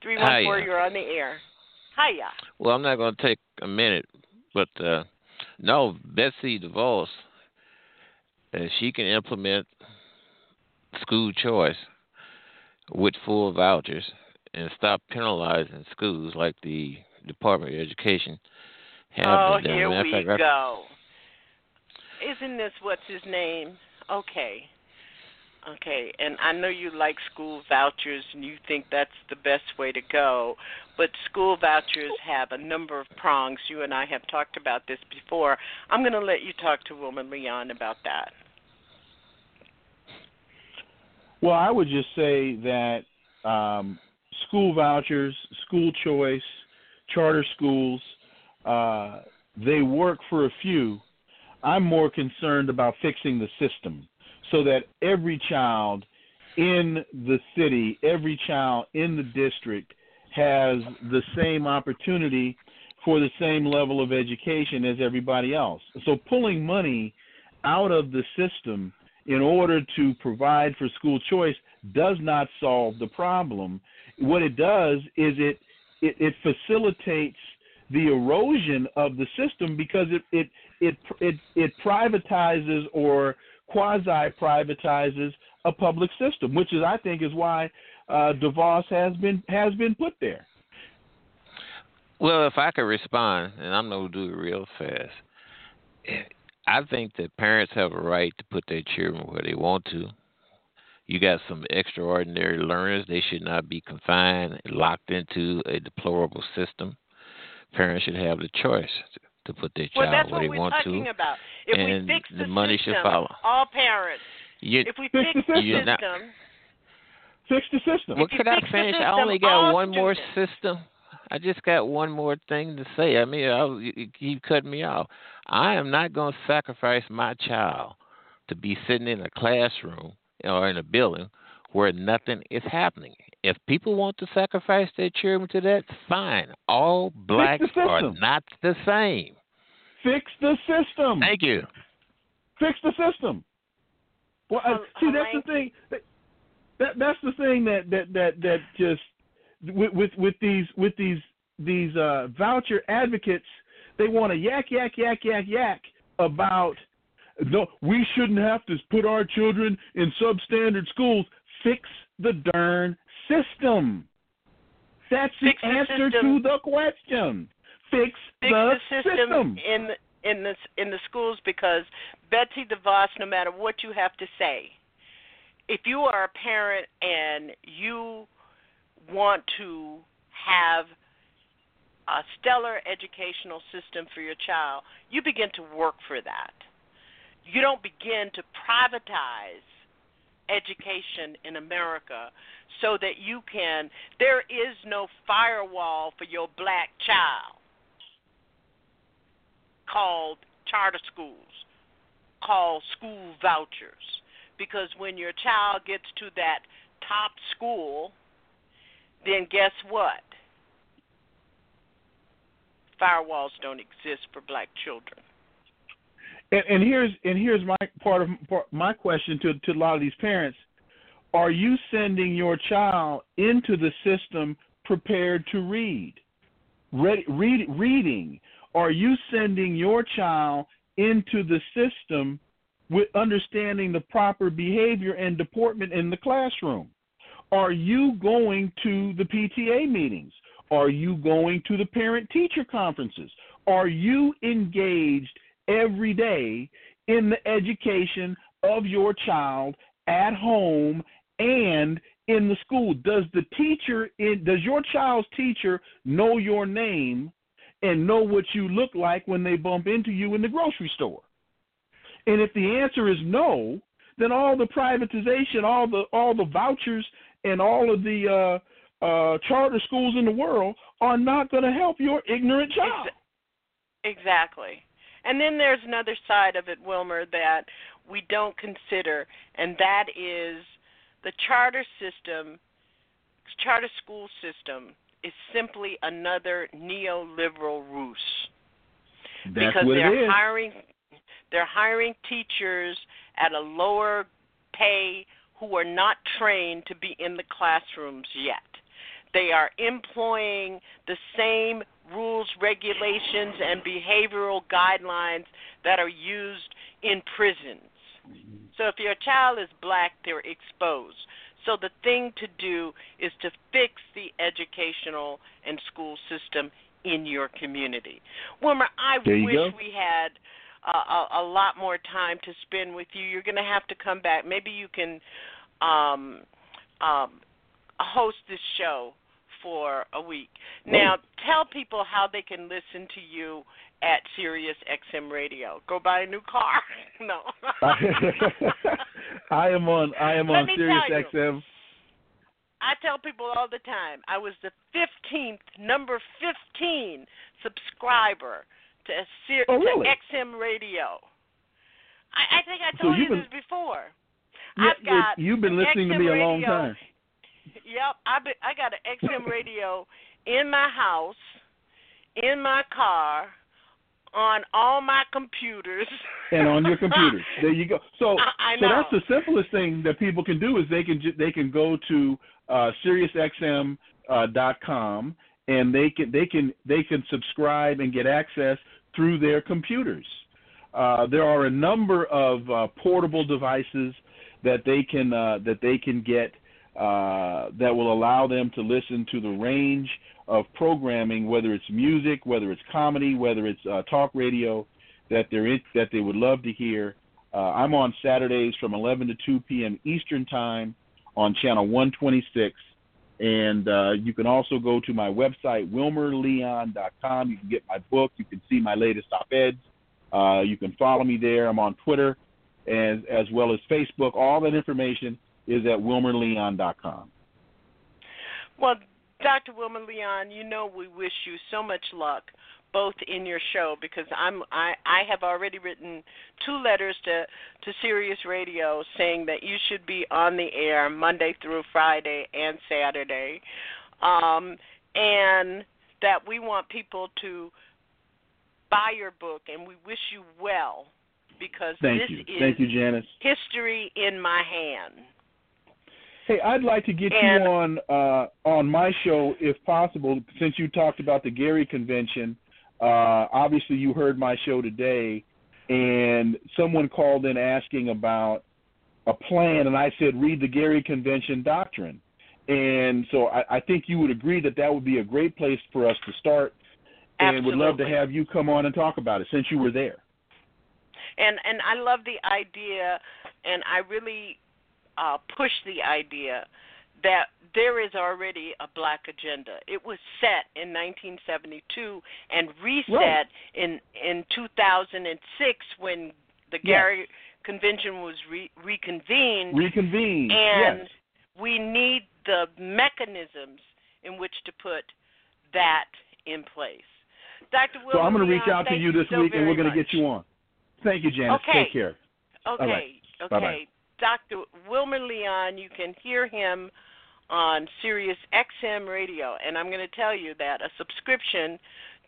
Speaker 8: Three one four,
Speaker 18: Hiya.
Speaker 8: you're on the air. Hiya.
Speaker 18: Well, I'm not going to take a minute, but uh, no, Betsy DeVos, uh, she can implement school choice with full vouchers and stop penalizing schools like the Department of Education
Speaker 8: Oh, here we
Speaker 18: fact,
Speaker 8: go. Isn't this what's his name? Okay. Okay, and I know you like school vouchers and you think that's the best way to go, but school vouchers have a number of prongs. You and I have talked about this before. I'm going to let you talk to Wilmer Leon about that.
Speaker 15: Well, I would just say that um, school vouchers, school choice, charter schools, uh, they work for a few. I'm more concerned about fixing the system so that every child in the city, every child in the district has the same opportunity for the same level of education as everybody else. So pulling money out of the system in order to provide for school choice does not solve the problem. What it does is it it, it facilitates the erosion of the system because it it it it, it privatizes or quasi privatizes a public system, which is I think is why uh, DeVos has been has been put there.
Speaker 18: Well, if I could respond, and I'm to do it real fast. I think that parents have a right to put their children where they want to. You got some extraordinary learners. They should not be confined, locked into a deplorable system. Parents should have the choice to, to put their
Speaker 8: Well,
Speaker 18: child
Speaker 8: that's
Speaker 18: where
Speaker 8: what
Speaker 18: they
Speaker 8: we're
Speaker 18: want
Speaker 8: talking
Speaker 18: to.
Speaker 8: about. If
Speaker 18: and
Speaker 8: we fix
Speaker 18: the
Speaker 8: the,
Speaker 18: money
Speaker 8: system,
Speaker 18: should follow.
Speaker 8: all parents,
Speaker 18: You,
Speaker 8: if we
Speaker 15: Fix
Speaker 8: fix
Speaker 15: the
Speaker 8: the
Speaker 18: system.
Speaker 8: system,
Speaker 18: not-
Speaker 15: Fix the system.
Speaker 18: Well, could I
Speaker 8: fix the
Speaker 18: finish? I only got
Speaker 8: all
Speaker 18: one more
Speaker 8: students-
Speaker 18: system. I just got one more thing to say. I mean, I, you you keep cutting me off. I am not going to sacrifice my child to be sitting in a classroom or in a building where nothing is happening. If people want to sacrifice their children to that, fine. All blacks are not the same.
Speaker 15: Fix the system.
Speaker 18: Thank you.
Speaker 15: Fix the system. Well, uh,
Speaker 8: Well,
Speaker 15: see, that's
Speaker 8: Hank-
Speaker 15: the thing. That, that that's the thing that that that that just with with, with these with these these uh, voucher advocates, they want to yak yak yak yak yak about no, we shouldn't have to put our children in substandard schools. Fix the darn system. That's
Speaker 8: Fix
Speaker 15: the
Speaker 8: the
Speaker 15: answer
Speaker 8: system.
Speaker 15: to the question. Fix,
Speaker 8: fix
Speaker 15: the,
Speaker 8: the system, in the in the in the schools because Betsy DeVos, no matter what you have to say, if you are a parent and you want to have a stellar educational system for your child, you begin to work for that. You don't begin to privatize education in America so that you can there is no firewall for your black child called charter schools, called school vouchers. Because when your child gets to that top school, then guess what? firewalls don't exist for black children.
Speaker 15: And, and here's and here's my part of part, my question to to a lot of these parents: Are you sending your child into the system prepared to read? Read, read reading. Are you sending your child into the system with understanding the proper behavior and deportment in the classroom? Are you going to the PTA meetings? Are you going to the parent teacher conferences? Are you engaged every day in the education of your child at home and in the school? Does the teacher in, does your child's teacher know your name and know what you look like when they bump into you in the grocery store? And if the answer is no, then all the privatization, all the all the vouchers and all of the uh, uh, charter schools in the world are not going to help your ignorant child.
Speaker 8: Exactly. And then there's another side of it, Wilmer, that we don't consider, and that is the charter system, charter school system, is simply another neoliberal ruse.
Speaker 15: That's
Speaker 8: because they're hiring they're hiring teachers at a lower pay who are not trained to be in the classrooms yet. They are employing the same rules, regulations, and behavioral guidelines that are used in prisons. So if your child is black, they're exposed. So the thing to do is to fix the educational and school system in your community. Wilmer, I wish
Speaker 15: go.
Speaker 8: we had uh, a, a lot more time to spend with you. You're going to have to come back. Maybe you can um, um, host this show for a week. Now, tell people how they can listen to you at Sirius XM Radio. Go buy a new car. no.
Speaker 15: I am on I am
Speaker 8: Let
Speaker 15: on Sirius
Speaker 8: you.
Speaker 15: XM.
Speaker 8: I tell people all the time, I was the 15th, number 15 subscriber to, a Sir-
Speaker 15: Oh, really?
Speaker 8: to XM Radio. I, I think I told
Speaker 15: you've
Speaker 8: you
Speaker 15: been-
Speaker 8: this before.
Speaker 15: Yeah,
Speaker 8: I've got
Speaker 15: you've been listening to me a long
Speaker 8: radio.
Speaker 15: time.
Speaker 8: Yep, I be, I got an XM radio in my house, in my car, on all my computers.
Speaker 15: and on your computer. There you go. So,
Speaker 8: I- I
Speaker 15: so that's the simplest thing that people can do is they can ju- they can go to uh, SiriusXM uh, dot com and they can they can they can subscribe and get access through their computers. Uh, there are a number of uh, portable devices that they can uh, that they can get uh, that will allow them to listen to the range of programming, whether it's music, whether it's comedy, whether it's uh, talk radio, that they're in, that they would love to hear. Uh, I'm on Saturdays from 11 to 2 p.m. Eastern Time on channel 126, and uh, you can also go to my website wilmerleon.com. You can get my book. You can see my latest op-eds. Uh, you can follow me there. I'm on Twitter, as as well as Facebook. All that information is at wilmerleon.com.
Speaker 8: Well, Dr. Wilmer Leon, you know we wish you so much luck both in your show because I'm I I have already written two letters to to Sirius Radio saying that you should be on the air Monday through Friday and Saturday. Um and that we want people to buy your book and we wish you well because
Speaker 15: Thank
Speaker 8: this
Speaker 15: you.
Speaker 8: is
Speaker 15: Thank you, Janice.
Speaker 8: history in my hand.
Speaker 15: Hey, I'd like to get
Speaker 8: And-
Speaker 15: you on uh, on my show if possible. Since you talked about the Gary Convention, uh, obviously you heard my show today, and someone called in asking about a plan, and I said read the Gary Convention doctrine, and so I, I think you would agree that that would be a great place for us to start, and would love to have you come on and talk about it since you were there.
Speaker 8: and and I love the idea, and I really uh, push the idea that there is already a black agenda. It was set in 1972 and reset
Speaker 15: Right.
Speaker 8: in in 2006 when the
Speaker 15: Yes.
Speaker 8: Gary Convention was re- reconvened.
Speaker 15: Reconvene.
Speaker 8: and
Speaker 15: yes.
Speaker 8: we need the mechanisms in which to put that in place. Dr. Wilmer
Speaker 15: So I'm going to reach out to you this week, and we're going to get you on. Thank you, Janice.
Speaker 8: Okay.
Speaker 15: Take care.
Speaker 8: Okay,
Speaker 15: right.
Speaker 8: okay.
Speaker 15: Bye-bye.
Speaker 8: Dr. Wilmer Leon, you can hear him on Sirius XM radio, and I'm going to tell you that a subscription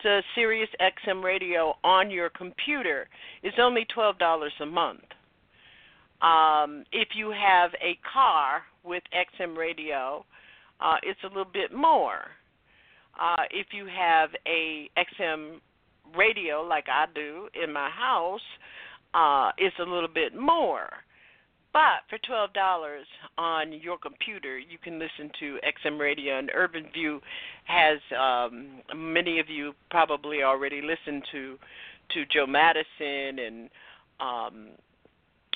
Speaker 8: to Sirius XM radio on your computer is only twelve dollars a month. Um, if you have a car with XM radio, uh, it's a little bit more. Uh, if you have a XM radio like I do in my house, uh, it's a little bit more. But for twelve dollars on your computer, you can listen to XM Radio. And Urban View has um, many of you probably already listened to to Joe Madison and um,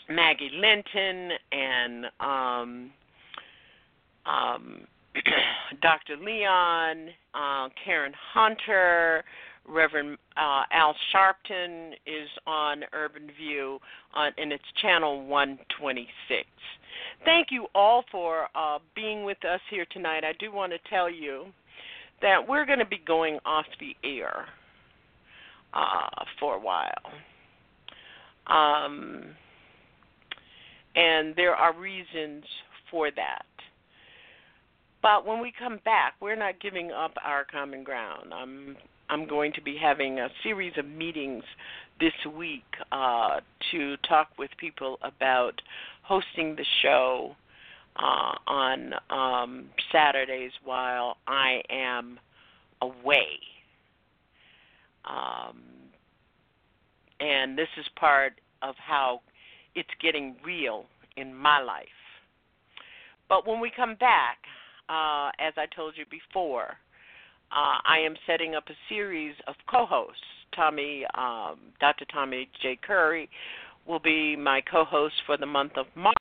Speaker 8: Maggie Linton and um, um, Dr. Leon, uh, Karen Hunter, Reverend uh, Al Sharpton is on Urban View, on, and it's channel 126. Thank you all for uh, being with us here tonight. I do want to tell you that we're going to be going off the air uh, for a while. Um, and there are reasons for that. But when we come back, we're not giving up our common ground. I'm I'm going to be having a series of meetings this week uh, to talk with people about hosting the show uh, on um, Saturdays while I am away. Um, and this is part of how it's getting real in my life. But when we come back, uh, as I told you before, uh, I am setting up a series of co-hosts. Tommy, um, Dr. Tommy J. Curry, will be my co-host for the month of March.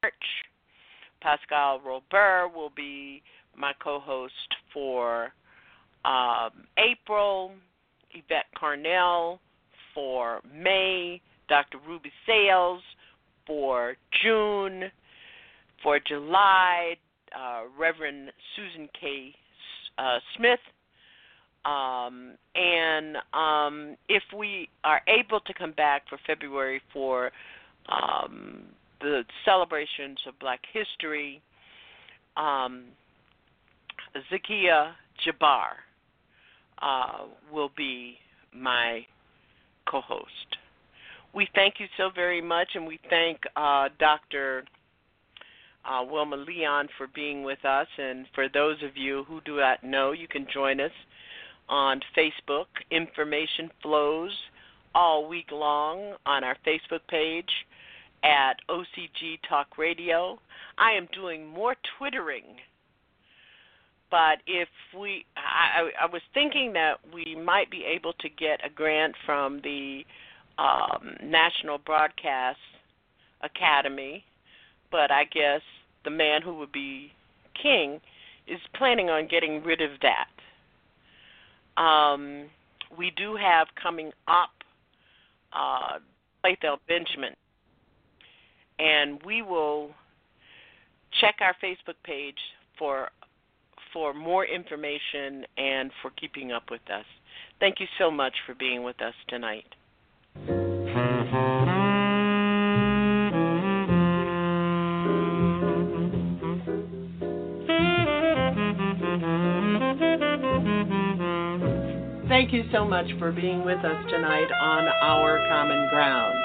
Speaker 8: Pascal Robert will be my co-host for um, April. Yvette Carnell for May. Dr. Ruby Sales for June. For July, uh, Reverend Susan K. Uh, Smith um, and um, if we are able to come back for February for um, the celebrations of Black History, um, Zakia Jabbar uh, will be my co host. We thank you so very much, and we thank uh, Dr. Uh, Wilmer Leon for being with us. And for those of you who do not know, you can join us on Facebook. Information flows all week long on our Facebook page at OCG Talk Radio. I am doing more Twittering, but if we, I, I was thinking that we might be able to get a grant from the um, National Broadcast Academy, but I guess the man who would be king is planning on getting rid of that. Um, we do have coming up uh, Benjamin, and we will check our Facebook page for for more information and for keeping up with us. Thank you so much for being with us tonight. Thank you so much for being with us tonight on Our Common Ground.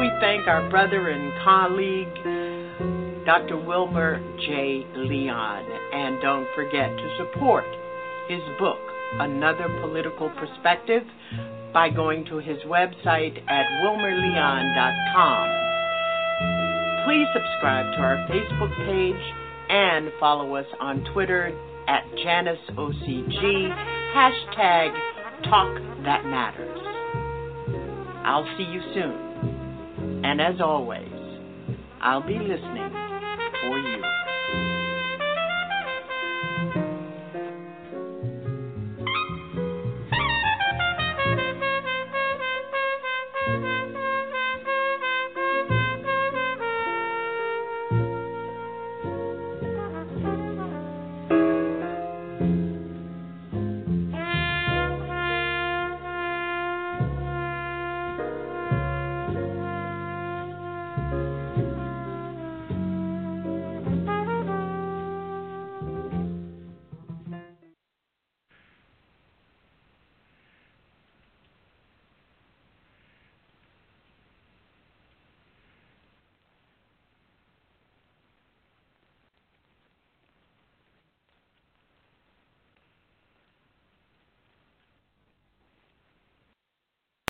Speaker 8: We thank our brother and colleague, Dr. Wilmer J. Leon. And don't forget to support his book, Another Political Perspective, by going to his website at wilmerleon.com. Please subscribe to our Facebook page and follow us on Twitter at JaniceOCG, hashtag Talk That Matters. I'll see you soon. And as always, I'll be listening for you.